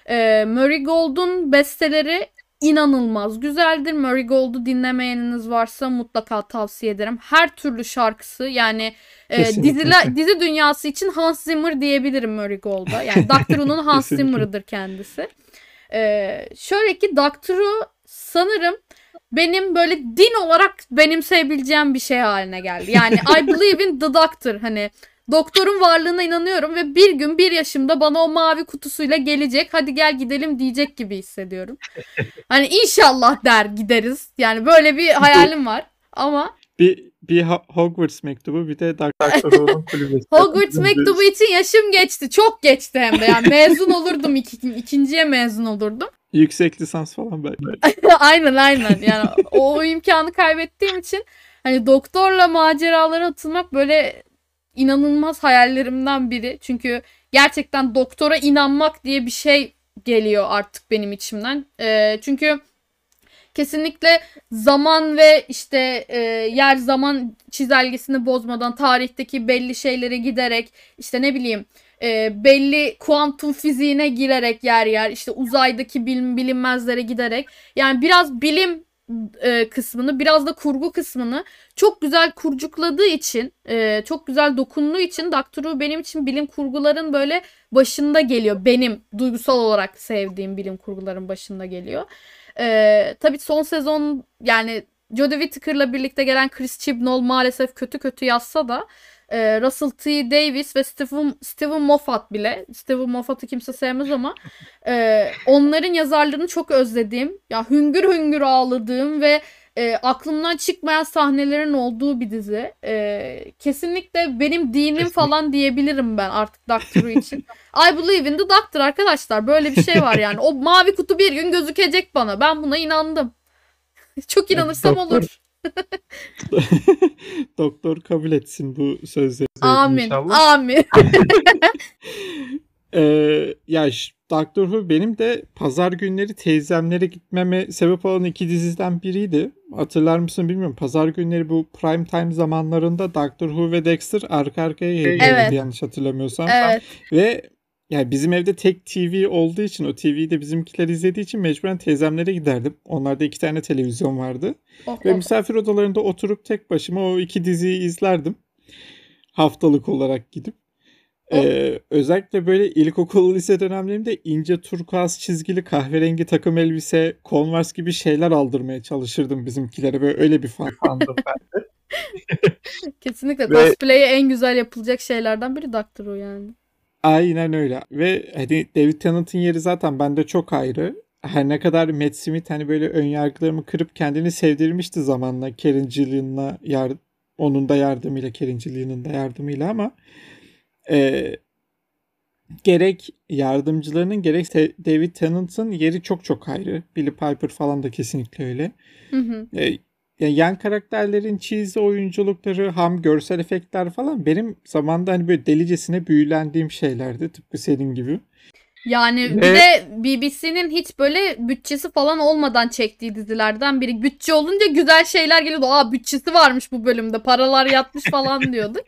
Ee, Murray Gold'un besteleri inanılmaz güzeldir. Murray Gold'u dinlemeyeniniz varsa mutlaka tavsiye ederim. Her türlü şarkısı yani e, diziler, dizi dünyası için Hans Zimmer diyebilirim Murray Gold'a. Yani Doctor Who'nun Hans. Zimmer'ıdır kendisi. Ee, şöyle ki Doctor Who sanırım benim böyle din olarak benimseyebileceğim bir şey haline geldi. Yani I believe in the doctor hani doktorun varlığına inanıyorum ve bir gün bir yaşımda bana o mavi kutusuyla gelecek hadi gel gidelim diyecek gibi hissediyorum. Hani inşallah der gideriz. Yani böyle bir hayalim var. Ama Bir bir Ho- Hogwarts mektubu bir de Who'nun kulübesi. Hogwarts mektubu için yaşım geçti. Çok geçti hem de. Yani mezun olurdum. iki, ikinciye mezun olurdum. Yüksek lisans falan belki. aynen aynen. Yani o, imkanı kaybettiğim için hani doktorla maceralara atılmak böyle inanılmaz hayallerimden biri. Çünkü gerçekten doktora inanmak diye bir şey geliyor artık benim içimden. Ee, çünkü kesinlikle zaman ve işte e, yer zaman çizelgesini bozmadan tarihteki belli şeylere giderek işte ne bileyim e, belli kuantum fiziğine girerek yer yer işte uzaydaki bilim, bilinmezlere giderek yani biraz bilim e, kısmını biraz da kurgu kısmını çok güzel kurcukladığı için e, çok güzel dokunduğu için Doctor benim için bilim kurguların böyle başında geliyor. Benim duygusal olarak sevdiğim bilim kurguların başında geliyor. E, tabii son sezon yani Jodie Whittaker'la birlikte gelen Chris Chibnall maalesef kötü kötü yazsa da e, Russell T. Davis ve Stephen, Stephen Moffat bile Stephen Moffat'ı kimse sevmez ama e, onların yazarlarını çok özlediğim ya hüngür hüngür ağladığım ve e, aklımdan çıkmayan sahnelerin olduğu bir dizi. E, kesinlikle benim dinim Kesinlikle. falan diyebilirim ben artık Doctor Who için. I believe in the Doctor arkadaşlar. Böyle bir şey var yani. O mavi kutu bir gün gözükecek bana. Ben buna inandım. çok inanırsam Doktor- olur. Doktor kabul etsin bu sözleri. Amin. inşallah. Amin. Ee, ya Doctor Who benim de pazar günleri teyzemlere gitmeme sebep olan iki diziden biriydi. Hatırlar mısın bilmiyorum. Pazar günleri bu prime time zamanlarında Doctor Who ve Dexter arka arkaya yayınlanıyordu Evet. yanlış hatırlamıyorsam. evet. Ve yani bizim evde tek TV olduğu için o TV'yi de bizimkiler izlediği için mecburen teyzemlere giderdim. Onlarda iki tane televizyon vardı. Oh, Ve oh. misafir odalarında oturup tek başıma o iki diziyi izlerdim. Haftalık olarak gidip. Ee, özellikle böyle ilkokul lise dönemlerimde ince turkuaz çizgili kahverengi takım elbise, Converse gibi şeyler aldırmaya çalışırdım bizimkilere. Böyle öyle bir fan. Sandım ben. Kesinlikle Ve- cosplay'e en güzel yapılacak şeylerden biri Doctor Who yani. Aynen öyle. Ve hani David Tennant'ın yeri zaten bende çok ayrı. Her ne kadar Matt Smith hani böyle ön yargılarımı kırıp kendini sevdirmişti zamanla Karen Gillian'la yar onun da yardımıyla Karen Gillian'ın da yardımıyla ama e, gerek yardımcılarının gerek David Tennant'ın yeri çok çok ayrı. Billy Piper falan da kesinlikle öyle. Hı hı. E, yani yan karakterlerin cheesy oyunculukları, ham görsel efektler falan benim zamanda hani böyle delicesine büyülendiğim şeylerdi. Tıpkı senin gibi. Yani bir Ve- de BBC'nin hiç böyle bütçesi falan olmadan çektiği dizilerden biri. Bütçe olunca güzel şeyler geliyordu. Aa bütçesi varmış bu bölümde. Paralar yatmış falan diyorduk.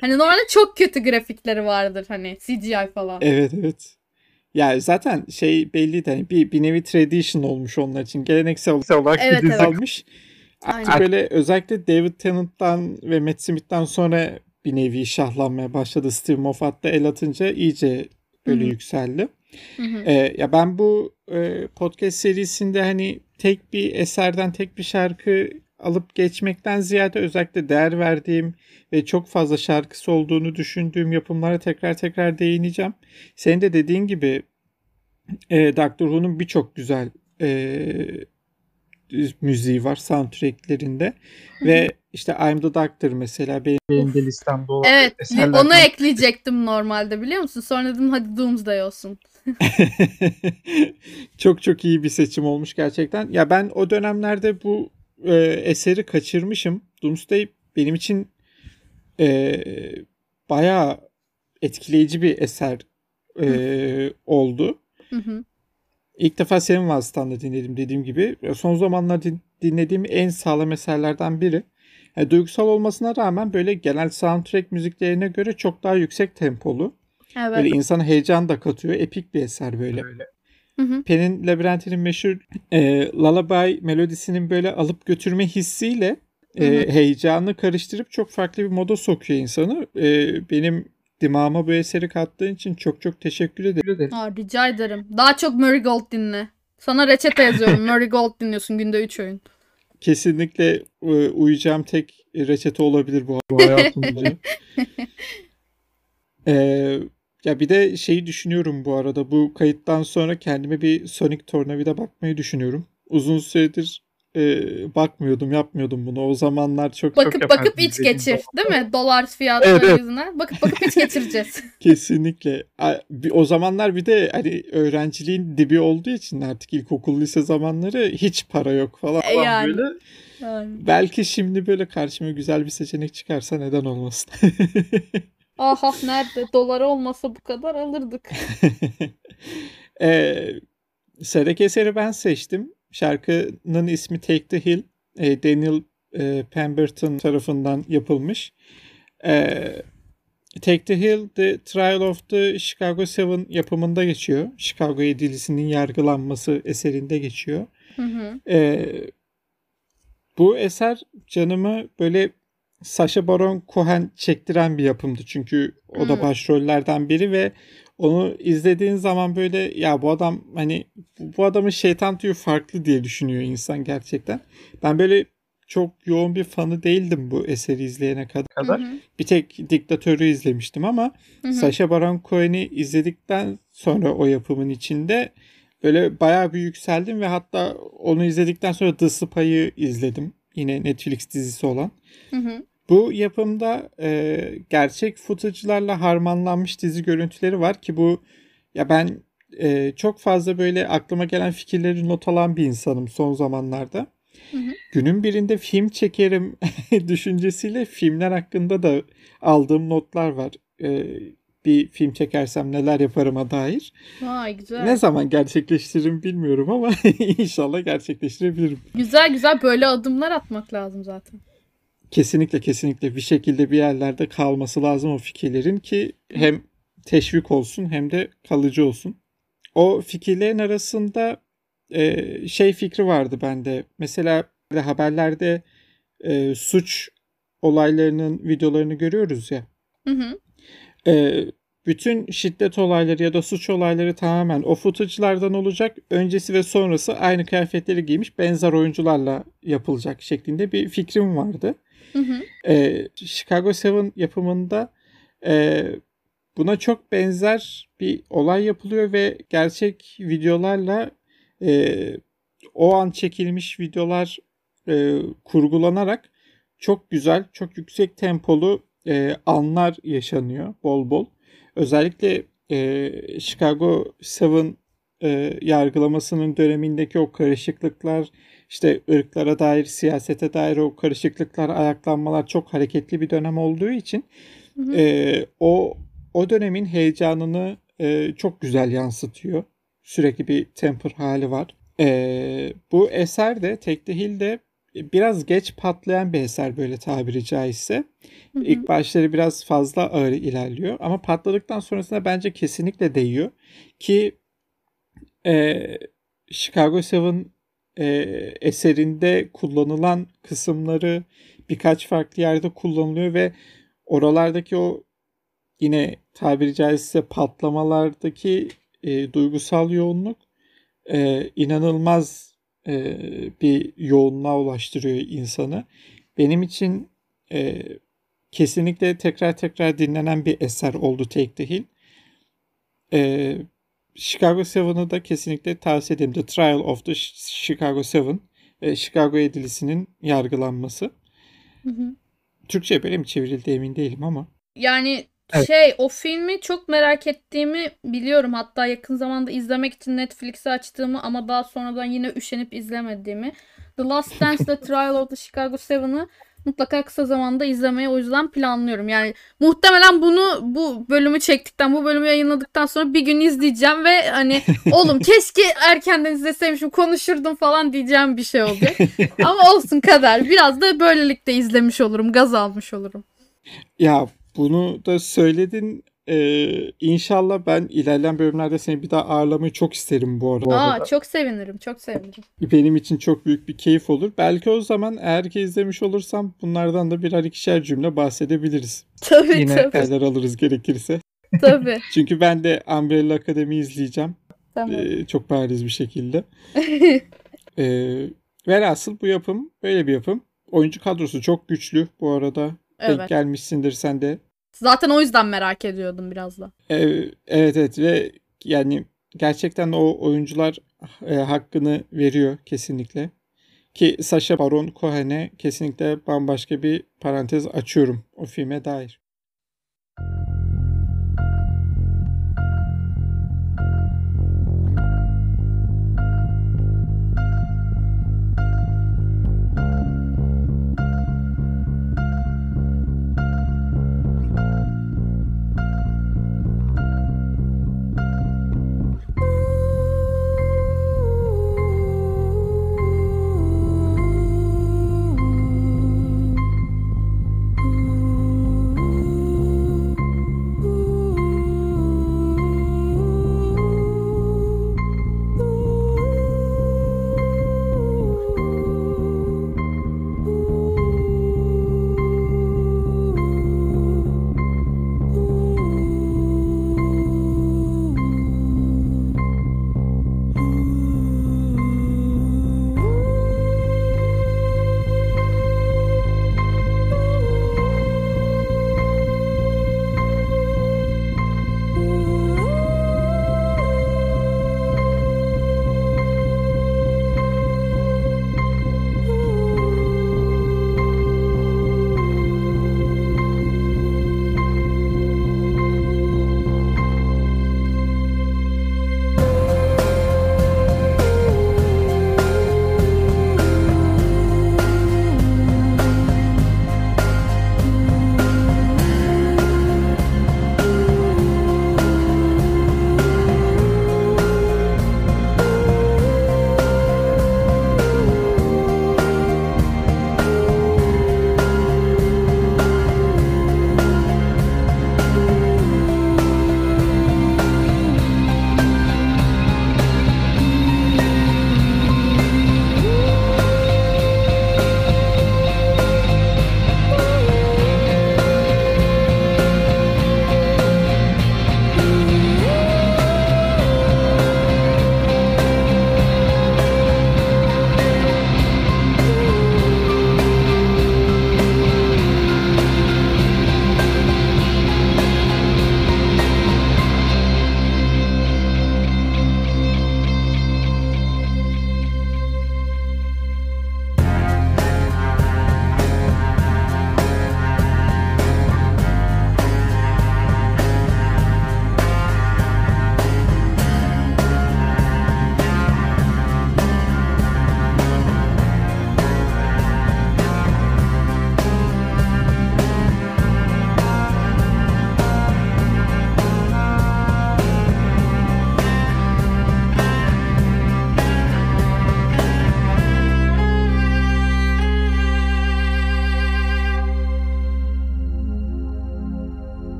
Hani normalde çok kötü grafikleri vardır hani CGI falan. Evet evet. Ya zaten şey belliydi hani bir, bir nevi tradition olmuş onlar için. Geleneksel olarak bir Evet, dizi evet. almış. Aynen. Artık böyle özellikle David Tennant'tan ve Matt Smith'ten sonra bir nevi şahlanmaya başladı. Steve Moffat da el atınca iyice böyle Hı hı. yükseldi. Hı hı. Ee, ya ben bu e, podcast serisinde hani tek bir eserden tek bir şarkı alıp geçmekten ziyade özellikle değer verdiğim ve çok fazla şarkısı olduğunu düşündüğüm yapımlara tekrar tekrar değineceğim. Senin de dediğin gibi e, Doctor Who'nun birçok güzel e, müziği var soundtracklerinde ve işte I'm the Doctor mesela benim Benim de listemde olan Evet eserlerden onu ekleyecektim normalde biliyor musun? Sonra dedim hadi Doomsday olsun. çok çok iyi bir seçim olmuş gerçekten. Ya ben o dönemlerde bu e, eseri kaçırmışım. Doomsday benim için e, bayağı etkileyici bir eser e, oldu. Hı hı. İlk defa senin vasıtanla dinledim dediğim gibi. Son zamanlarda din- dinlediğim en sağlam eserlerden biri. Yani duygusal olmasına rağmen böyle genel soundtrack müziklerine göre çok daha yüksek tempolu. Evet. Böyle insana heyecan da katıyor. Epik bir eser böyle. Öyle. Hı hı. Pen'in Labirentinin meşhur e, Lullaby melodisinin böyle alıp götürme hissiyle e, Hı hı. heyecanı karıştırıp çok farklı bir moda sokuyor insanı. E, benim dimağıma bu eseri kattığın için çok çok teşekkür ederim. Aa, rica ederim. Daha çok Marigold dinle. Sana reçete yazıyorum. Marigold dinliyorsun günde 3 öğün. Kesinlikle e, uyacağım tek reçete olabilir bu. Bu hayatım boyunca. E, ya bir de şeyi düşünüyorum bu arada. Bu kayıttan sonra kendime bir Sonic Tornavida bakmayı düşünüyorum. Uzun süredir e, bakmıyordum, yapmıyordum bunu. O zamanlar çok Bakıp yaparsın bakıp iç geçir. Değil mi? Dolar fiyatları Evet, evet. yüzünden. Bakıp bakıp iç geçireceğiz. Kesinlikle. O zamanlar bir de hani öğrenciliğin dibi olduğu için artık ilkokul lise zamanları hiç para yok falan. E yani. Böyle yani. Belki şimdi böyle karşıma güzel bir seçenek çıkarsa neden olmasın. Aha nerede? Dolar olmasa bu kadar alırdık. ee, Serek eseri ben seçtim. Şarkının ismi Take the Hill. Ee, Daniel e, Pemberton tarafından yapılmış. Ee, Take the Hill, The Trial of the Chicago Seven yapımında geçiyor. Chicago Yedilisinin yargılanması eserinde geçiyor. Hı hı. Ee, bu eser canımı böyle Sacha Baron Cohen çektiren bir yapımdı. Çünkü o da başrollerden biri ve onu izlediğin zaman böyle ya bu adam hani bu adamın şeytan tüyü farklı diye düşünüyor insan gerçekten. Ben böyle çok yoğun bir fanı değildim bu eseri izleyene kadar. kadar. Hı hı. Bir tek Diktatörü izlemiştim ama Hı hı. Sacha Baron Cohen'i izledikten sonra o yapımın içinde böyle bayağı bir yükseldim ve hatta onu izledikten sonra The Spy'ı izledim. Yine Netflix dizisi olan. Hı hı. Bu yapımda e, gerçek footage'larla harmanlanmış dizi görüntüleri var ki bu ya ben e, çok fazla böyle aklıma gelen fikirleri not alan bir insanım son zamanlarda. Hı hı. Günün birinde film çekerim düşüncesiyle filmler hakkında da aldığım notlar var. E, bir film çekersem neler yaparıma dair. Vay güzel. Ne zaman gerçekleştiririm bilmiyorum ama inşallah gerçekleştirebilirim. Güzel güzel böyle adımlar atmak lazım zaten. Kesinlikle kesinlikle bir şekilde bir yerlerde kalması lazım o fikirlerin ki hem teşvik olsun hem de kalıcı olsun. O fikirlerin arasında e, şey fikri vardı bende. Mesela haberlerde e, suç olaylarının videolarını görüyoruz ya. Hı hı. E, bütün şiddet olayları ya da suç olayları tamamen o footage'lardan olacak. Öncesi ve sonrası aynı kıyafetleri giymiş benzer oyuncularla yapılacak şeklinde bir fikrim vardı. Hı hı. Ee, Chicago Seven yapımında e, buna çok benzer bir olay yapılıyor ve gerçek videolarla e, o an çekilmiş videolar e, kurgulanarak çok güzel, çok yüksek tempolu e, anlar yaşanıyor bol bol. Özellikle e, Chicago Seven e, yargılamasının dönemindeki o karışıklıklar, işte ırklara dair, siyasete dair o karışıklıklar, ayaklanmalar çok hareketli bir dönem olduğu için Hı hı. e, o o dönemin heyecanını e, çok güzel yansıtıyor. Sürekli bir temper hali var. E, bu eser de Hill de biraz geç patlayan bir eser böyle tabiri caizse. Hı hı. İlk başları biraz fazla ağır ilerliyor ama patladıktan sonrasında bence kesinlikle değiyor ki e, Chicago Seven e, eserinde kullanılan kısımları birkaç farklı yerde kullanılıyor ve oralardaki o yine tabiri caizse patlamalardaki e, duygusal yoğunluk e, inanılmaz e, bir yoğunluğa ulaştırıyor insanı. Benim için e, kesinlikle tekrar tekrar dinlenen bir eser oldu Take the Hill. E, Chicago Seven'ı da kesinlikle tavsiye ederim. The Trial of the Chicago Seven. E, Chicago Yedilisinin yargılanması. Hı hı. Türkçe böyle mi çevrildi emin değilim ama. Yani Evet. şey o filmi çok merak ettiğimi biliyorum. Hatta yakın zamanda izlemek için Netflix'i açtığımı ama daha sonradan yine üşenip izlemediğimi. The Last Dance The Trial of the Chicago Seven'ı mutlaka kısa zamanda izlemeyi o yüzden planlıyorum. Yani muhtemelen bunu bu bölümü çektikten, bu bölümü yayınladıktan sonra bir gün izleyeceğim ve hani oğlum keşke erkenden izleseymişim konuşurdum falan diyeceğim bir şey oldu. Ama olsun kadar. Biraz da böylelikle izlemiş olurum, gaz almış olurum. Ya bunu da söyledin. Ee, inşallah ben ilerleyen bölümlerde seni bir daha ağırlamayı çok isterim bu arada. Aa çok sevinirim, çok sevinirim. Benim için çok büyük bir keyif olur. Belki o zaman eğer ki izlemiş olursam bunlardan da birer ikişer cümle bahsedebiliriz. Tabii Yine tabii. yerler alırız gerekirse. tabii. Çünkü ben de Umbrella Academy izleyeceğim. Tamam. Ee, çok bariz bir şekilde. Ee, velhasıl bu yapım böyle bir yapım. Oyuncu kadrosu çok güçlü bu arada. Denk evet. gelmişsindir sen de. Zaten o yüzden merak ediyordum biraz da. Ee, evet evet ve yani gerçekten o oyuncular e, hakkını veriyor kesinlikle. Ki Sacha Baron Cohen'e kesinlikle bambaşka bir parantez açıyorum o filme dair.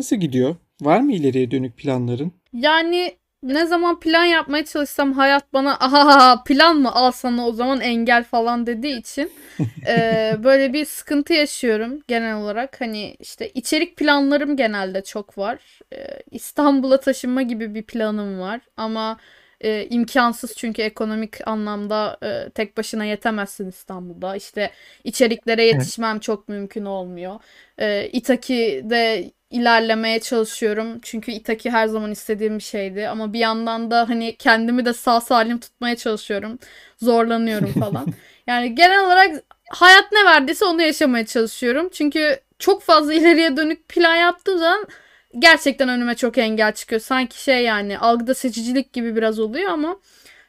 Nasıl gidiyor? Var mı ileriye dönük planların? Yani ne zaman plan yapmaya çalışsam hayat bana aha plan mı al sana o zaman engel falan dediği için e, böyle bir sıkıntı yaşıyorum genel olarak. Hani işte içerik planlarım genelde çok var. E, İstanbul'a taşınma gibi bir planım var ama e, imkansız çünkü ekonomik anlamda e, tek başına yetemezsin İstanbul'da. İşte içeriklere yetişmem çok mümkün olmuyor. E, Itaki'de ilerlemeye çalışıyorum. Çünkü Itaki her zaman istediğim bir şeydi. Ama bir yandan da hani kendimi de sağ salim tutmaya çalışıyorum. Zorlanıyorum falan. yani genel olarak hayat ne verdiyse onu yaşamaya çalışıyorum. Çünkü çok fazla ileriye dönük plan yaptığım zaman gerçekten önüme çok engel çıkıyor. Sanki şey yani algıda seçicilik gibi biraz oluyor ama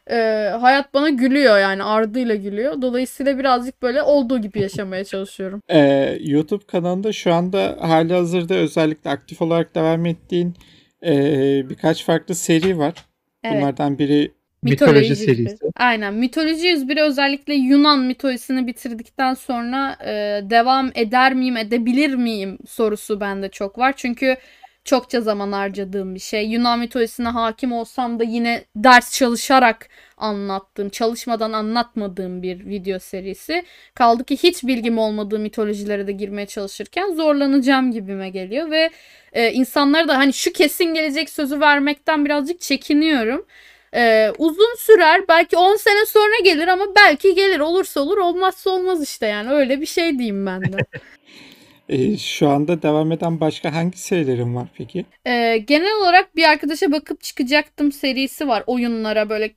e, hayat bana gülüyor yani ardıyla gülüyor. Dolayısıyla birazcık böyle olduğu gibi yaşamaya çalışıyorum. Ee, YouTube kanalında şu anda hali hazırda özellikle aktif olarak devam ettiğin ee, birkaç farklı seri var. Evet. Bunlardan biri Mitoloji 101. serisi. Aynen. Mitoloji 101'i özellikle Yunan mitolojisini bitirdikten sonra e, devam eder miyim, edebilir miyim sorusu bende çok var. Çünkü çokça zaman harcadığım bir şey. Yunan mitolojisine hakim olsam da yine ders çalışarak anlattığım, çalışmadan anlatmadığım bir video serisi. Kaldı ki hiç bilgim olmadığı mitolojilere de girmeye çalışırken zorlanacağım gibime geliyor ve e, insanlara da hani şu kesin gelecek sözü vermekten birazcık çekiniyorum. Ee, uzun sürer. Belki 10 sene sonra gelir ama belki gelir. Olursa olur, olmazsa olmaz işte yani. Öyle bir şey diyeyim ben de. ee, şu anda devam eden başka hangi serilerin var peki? Ee, genel olarak bir arkadaşa bakıp çıkacaktım serisi var oyunlara böyle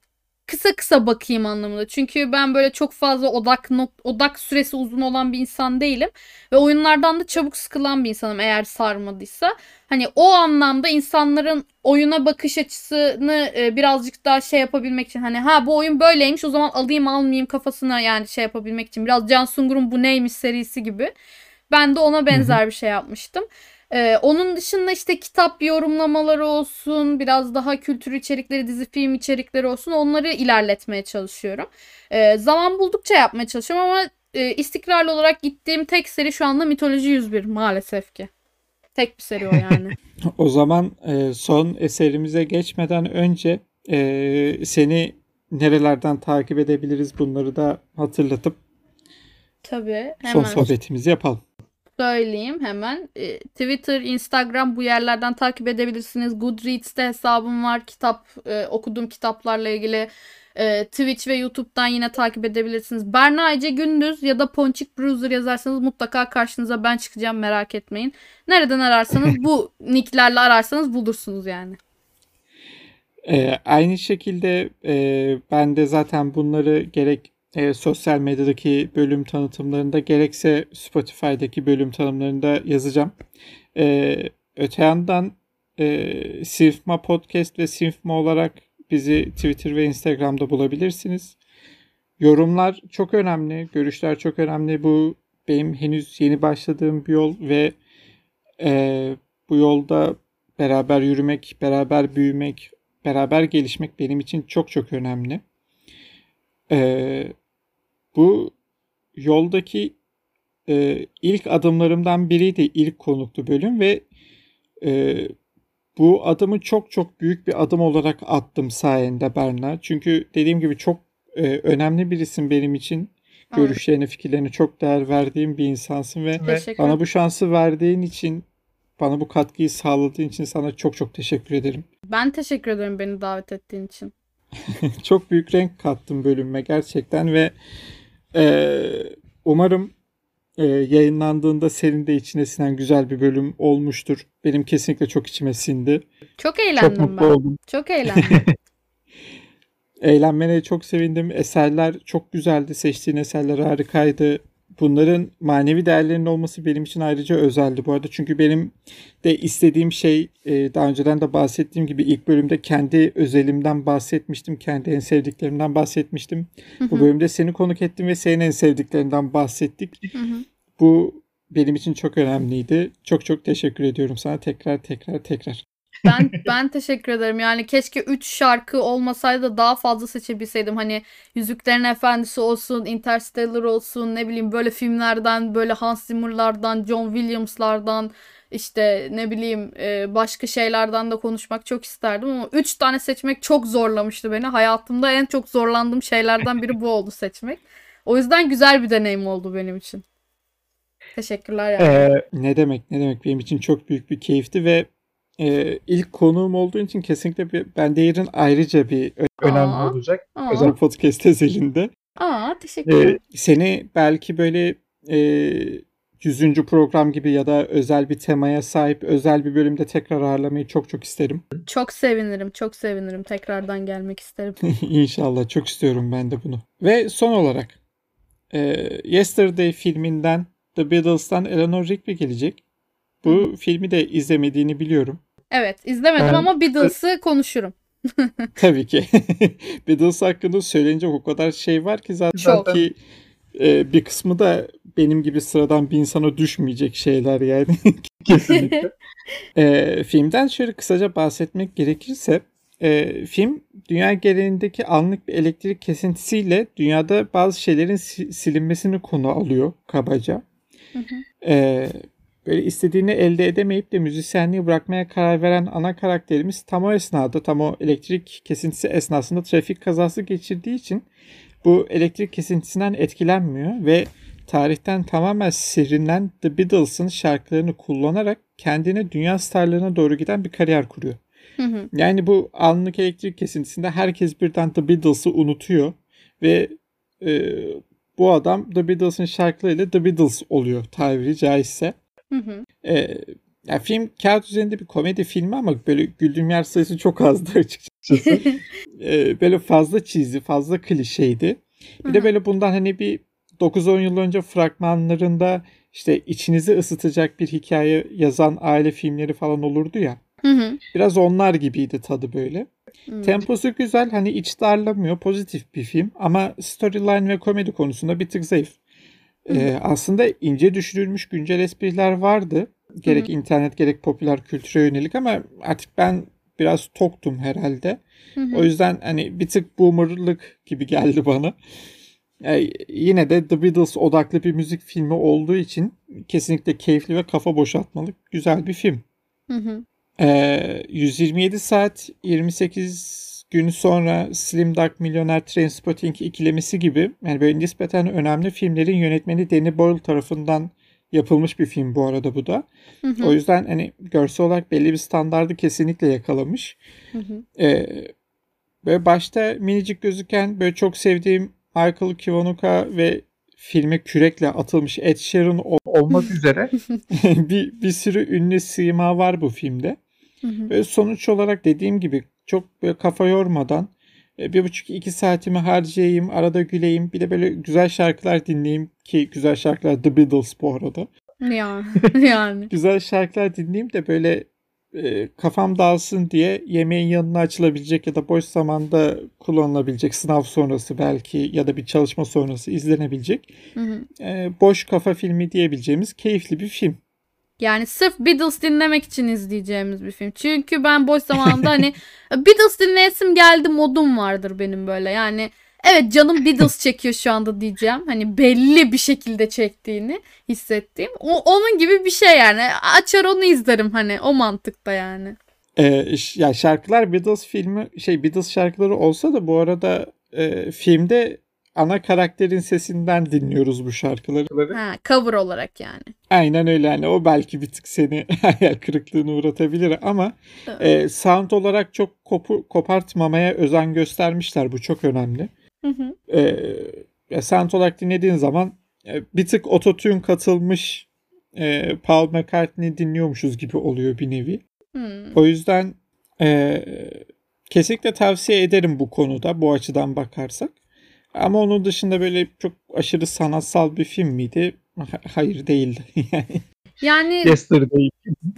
kısa kısa bakayım anlamında. Çünkü ben böyle çok fazla odak nok- odak süresi uzun olan bir insan değilim ve oyunlardan da çabuk sıkılan bir insanım eğer sarmadıysa. Hani o anlamda insanların oyuna bakış açısını e, birazcık daha şey yapabilmek için hani ha bu oyun böyleymiş o zaman alayım almayayım kafasına yani şey yapabilmek için biraz Can Sungur'un bu neymiş serisi gibi. Ben de ona benzer bir şey yapmıştım. Ee, onun dışında işte kitap yorumlamaları olsun, biraz daha kültür içerikleri, dizi film içerikleri olsun onları ilerletmeye çalışıyorum. Ee, zaman buldukça yapmaya çalışıyorum ama e, istikrarlı olarak gittiğim tek seri şu anda Mitoloji 101 maalesef ki. Tek bir seri o yani. O zaman e, son eserimize geçmeden önce e, seni nerelerden takip edebiliriz bunları da hatırlatıp Tabii son hemen sohbetimizi yapalım. Söyleyeyim hemen. E, Twitter, Instagram bu yerlerden takip edebilirsiniz. Goodreads'te hesabım var. Kitap e, okuduğum kitaplarla ilgili. E, Twitch ve YouTube'dan yine takip edebilirsiniz. Berna Ece Gündüz ya da Ponçik Bruiser yazarsanız mutlaka karşınıza ben çıkacağım merak etmeyin. Nereden ararsanız bu nicklerle ararsanız bulursunuz yani. E, aynı şekilde e, ben de zaten bunları gerek e, sosyal medyadaki bölüm tanıtımlarında gerekse Spotify'daki bölüm tanımlarında yazacağım. E, öte yandan e, Sinfma Podcast ve Sinfma olarak bizi Twitter ve Instagram'da bulabilirsiniz. Yorumlar çok önemli, görüşler çok önemli. Bu benim henüz yeni başladığım bir yol ve e, bu yolda beraber yürümek, beraber büyümek, beraber gelişmek benim için çok çok önemli. E, bu yoldaki e, ilk adımlarımdan biriydi ilk konuklu bölüm ve e, bu adımı çok çok büyük bir adım olarak attım sayende Berna. Çünkü dediğim gibi çok e, önemli birisin benim için. Evet. Görüşlerine, fikirlerine çok değer verdiğim bir insansın ve bana bu şansı verdiğin için, bana bu katkıyı sağladığın için sana çok çok teşekkür ederim. Ben teşekkür ederim beni davet ettiğin için. çok büyük renk kattın bölüme gerçekten ve e, umarım e, yayınlandığında senin de içine sinen güzel bir bölüm olmuştur. Benim kesinlikle çok içime sindi. Çok Çok eğlendim mutlu ben. oldum. Çok eğlendim. Eğlenmene çok sevindim. Eserler çok güzeldi. Seçtiğin eserler harikaydı. Bunların manevi değerlerinin olması benim için ayrıca özeldi bu arada. Çünkü benim de istediğim şey e, daha önceden de bahsettiğim gibi ilk bölümde kendi özelimden bahsetmiştim. Kendi en sevdiklerimden bahsetmiştim. Bu bölümde seni konuk ettim ve senin en sevdiklerinden bahsettik. Hı hı. Bu benim için çok önemliydi. Çok çok teşekkür ediyorum sana tekrar tekrar tekrar. Ben ben teşekkür ederim. Yani keşke 3 şarkı olmasaydı da daha fazla seçebilseydim. Hani Yüzüklerin Efendisi olsun, Interstellar olsun, ne bileyim böyle filmlerden, böyle Hans Zimmer'lardan, John Williams'lardan işte ne bileyim e, başka şeylerden de konuşmak çok isterdim ama 3 tane seçmek çok zorlamıştı beni. Hayatımda en çok zorlandığım şeylerden biri bu oldu seçmek. O yüzden güzel bir deneyim oldu benim için. Teşekkürler yani. Ee, ne demek ne demek benim için çok büyük bir keyifti ve e, ilk konuğum olduğu için kesinlikle bir, ben değerin ayrıca bir Önemli Aa. olacak. Aa, özel podcast özelinde. aa teşekkürler. Ee, seni belki böyle e, 100. program gibi ya da özel bir temaya sahip özel bir bölümde tekrar ağırlamayı çok çok isterim. Çok sevinirim, çok sevinirim. Tekrardan gelmek isterim. İnşallah çok istiyorum ben de bunu. Ve son olarak e, Yesterday filminden The Beatles'tan Eleanor Rigby gelecek. Bu filmi de izlemediğini biliyorum. Evet, izlemedim Ben- ama Beatles'ı konuşurum. Tabii ki. Beatles hakkında söylenecek o kadar şey var ki zaten Çok. ki e, bir kısmı da benim gibi sıradan bir insana düşmeyecek şeyler yani. Kesinlikle. E, filmden şöyle kısaca bahsetmek gerekirse e, film dünya genelindeki anlık bir elektrik kesintisiyle dünyada bazı şeylerin si- silinmesini konu alıyor kabaca. Hı hı. E, böyle istediğini elde edemeyip de müzisyenliği bırakmaya karar veren ana karakterimiz tam o esnada tam o elektrik kesintisi esnasında trafik kazası geçirdiği için bu elektrik kesintisinden etkilenmiyor ve tarihten tamamen sirrinden The Beatles'ın şarkılarını kullanarak kendine dünya starlarına doğru giden bir kariyer kuruyor. Hı hı. Yani bu anlık elektrik kesintisinde herkes birden The Beatles'ı unutuyor ve e, bu adam The Beatles'ın şarkılarıyla The Beatles oluyor tabiri caizse. Hı hı. E, ya film kağıt üzerinde bir komedi filmi ama böyle güldüğüm yer sayısı çok azdı açıkçası. E, böyle fazla çizdi, fazla klişeydi. Bir Hı de böyle bundan hani bir 9-10 yıl önce fragmanlarında işte içinizi ısıtacak bir hikaye yazan aile filmleri falan olurdu ya. Hı hı. Biraz onlar gibiydi tadı böyle. Hı. Temposu güzel hani iç darlamıyor pozitif bir film ama storyline ve komedi konusunda bir tık zayıf. Ee, aslında ince düşürülmüş güncel espriler vardı. Gerek Hı internet gerek popüler kültüre yönelik ama artık ben biraz toktum herhalde. Hı hı. O yüzden hani bir tık boomerlık gibi geldi bana. Ee, yine de The Beatles odaklı bir müzik filmi olduğu için kesinlikle keyifli ve kafa boşaltmalık güzel bir film. Hı hı. Ee, 127 saat 28 gün sonra Slim Duck Milyoner Trainspotting ikilemesi gibi yani böyle nispeten önemli filmlerin yönetmeni Danny Boyle tarafından yapılmış bir film bu arada bu da. Hı hı. O yüzden hani görsel olarak belli bir standardı kesinlikle yakalamış. Hı hı. Ee, böyle başta minicik gözüken böyle çok sevdiğim Michael Kiwanuka ve filme kürekle atılmış Ed Sheeran ol- Olmak üzere bir, bir sürü ünlü sima var bu filmde. Hı hı. Ve sonuç olarak dediğim gibi çok böyle kafa yormadan e, bir buçuk iki saatimi harcayayım, arada güleyim, bir de böyle güzel şarkılar dinleyeyim ki güzel şarkılar The Beatles bu arada. Ya, yani. Güzel şarkılar dinleyeyim de böyle e, kafam dağılsın diye yemeğin yanına açılabilecek ya da boş zamanda kullanılabilecek sınav sonrası belki ya da bir çalışma sonrası izlenebilecek Hı hı. e, boş kafa filmi diyebileceğimiz keyifli bir film. Yani sırf Beatles dinlemek için izleyeceğimiz bir film. Çünkü ben boş zamanımda hani Beatles dinleyesim geldi modum vardır benim böyle. Yani evet canım Beatles çekiyor şu anda diyeceğim. Hani belli bir şekilde çektiğini hissettiğim. O, onun gibi bir şey yani. Açar onu izlerim hani o mantıkta yani. Ee, ya şarkılar Beatles filmi şey Beatles şarkıları olsa da bu arada e, filmde ana karakterin sesinden dinliyoruz bu şarkıları. Ha, cover olarak yani. Aynen öyle yani o belki bir tık seni hayal kırıklığına uğratabilir ama e, sound olarak çok kopu, kopartmamaya özen göstermişler. Bu çok önemli. Hı hı. E, sound olarak dinlediğin zaman e, bir tık ototune katılmış e, Paul McCartney dinliyormuşuz gibi oluyor bir nevi. Hmm. O yüzden e, kesinlikle tavsiye ederim bu konuda bu açıdan bakarsak. Ama onun dışında böyle çok aşırı sanatsal bir film miydi? Ha- Hayır değildi. Yani Yani Yesterday.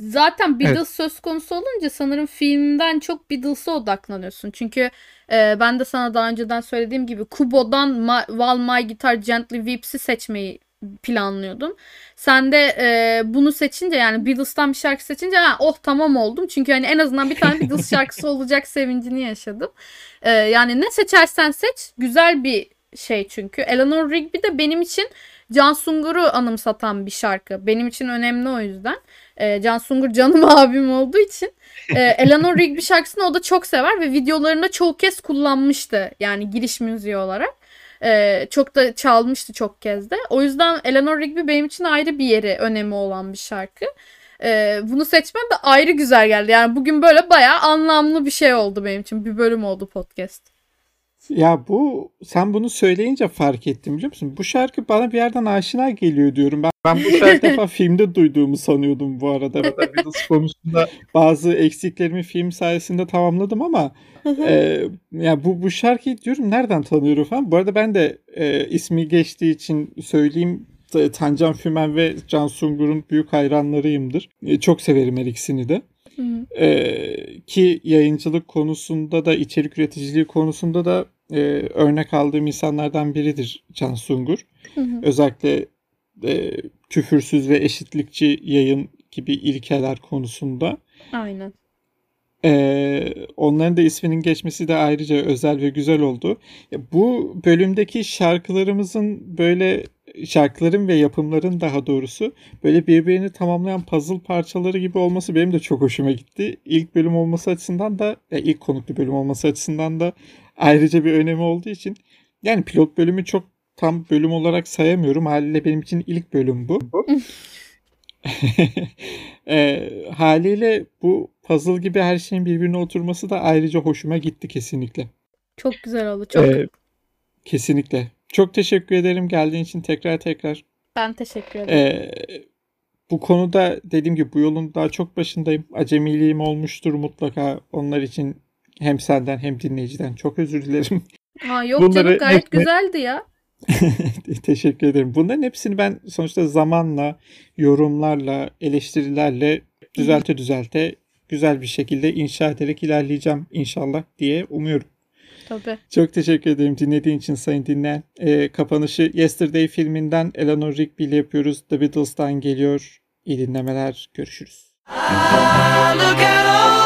Zaten Beatles söz konusu olunca sanırım filmden çok Beatles'a odaklanıyorsun. Çünkü e, ben de sana daha önceden söylediğim gibi Kubo'dan Ma- While My Guitar Gently Weeps'i seçmeyi planlıyordum. Sen de e, bunu seçince yani Beatles'tan bir şarkı seçince ha, oh tamam oldum. Çünkü hani en azından bir tane Beatles şarkısı olacak sevincini yaşadım. E, yani ne seçersen seç güzel bir şey çünkü. Eleanor Rigby de benim için Can Sungur'u anımsatan bir şarkı. Benim için önemli o yüzden. E, Can Sungur canım abim olduğu için. E, Eleanor Rigby şarkısını o da çok sever ve videolarında çoğu kez kullanmıştı. Yani giriş müziği olarak. E, çok da çalmıştı çok kez de. O yüzden Eleanor Rigby benim için ayrı bir yeri, önemi olan bir şarkı. E, bunu seçmen de ayrı güzel geldi. Yani bugün böyle bayağı anlamlı bir şey oldu benim için. Bir bölüm oldu podcast. Ya bu sen bunu söyleyince fark ettim biliyor musun? Bu şarkı bana bir yerden aşina geliyor diyorum. Ben, ben bu şarkı defa filmde duyduğumu sanıyordum bu arada. Beatles konusunda bazı eksiklerimi film sayesinde tamamladım ama e, ya bu bu şarkıyı diyorum nereden tanıyorum falan. Bu arada ben de e, ismi geçtiği için söyleyeyim Tancan Fümen ve Can Sungur'un büyük hayranlarıyımdır. E, çok severim her ikisini de. Hı. Ee, ki yayıncılık konusunda da içerik üreticiliği konusunda da e, örnek aldığım insanlardan biridir Can Sungur. Hı hı. Özellikle e, küfürsüz ve eşitlikçi yayın gibi ilkeler konusunda. Aynen. Ee, onların da isminin geçmesi de ayrıca özel ve güzel oldu. Ya, Bu bölümdeki şarkılarımızın böyle şarkıların ve yapımların daha doğrusu böyle birbirini tamamlayan puzzle parçaları gibi olması benim de çok hoşuma gitti. İlk bölüm olması açısından da ya ilk konuklu bölüm olması açısından da ayrıca bir önemi olduğu için yani pilot bölümü çok tam bölüm olarak sayamıyorum. Haliyle benim için ilk bölüm bu. E, haliyle bu puzzle gibi her şeyin birbirine oturması da ayrıca hoşuma gitti kesinlikle. Çok güzel oldu. Çok. Ee, kesinlikle. Çok teşekkür ederim geldiğin için tekrar tekrar. Ben teşekkür ederim. Ee, bu konuda dediğim gibi bu yolun daha çok başındayım. Acemiliğim olmuştur mutlaka. Onlar için hem senden hem dinleyiciden çok özür dilerim. Aa, yok bunları canım gayet hepsini- güzeldi ya. Teşekkür ederim. Bunların hepsini ben sonuçta zamanla, yorumlarla, eleştirilerle düzelte düzelte güzel bir şekilde inşa ederek ilerleyeceğim inşallah diye umuyorum. Tabii. Çok teşekkür ederim dinlediğin için sayın dinleyen. Ee, kapanışı Yesterday filminden Eleanor Rigby ile yapıyoruz. The Beatles'tan geliyor. İyi dinlemeler. Görüşürüz. Ah, look at all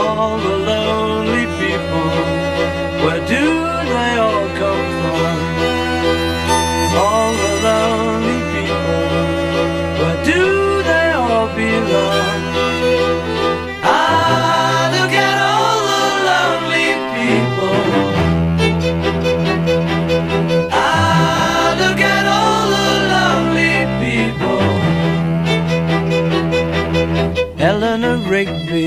All the lonely people. Where do they all come from? All the lonely people. Where do they all belong? Ah, look at all the lonely people. Ah, look at all the lonely people. Eleanor Rigby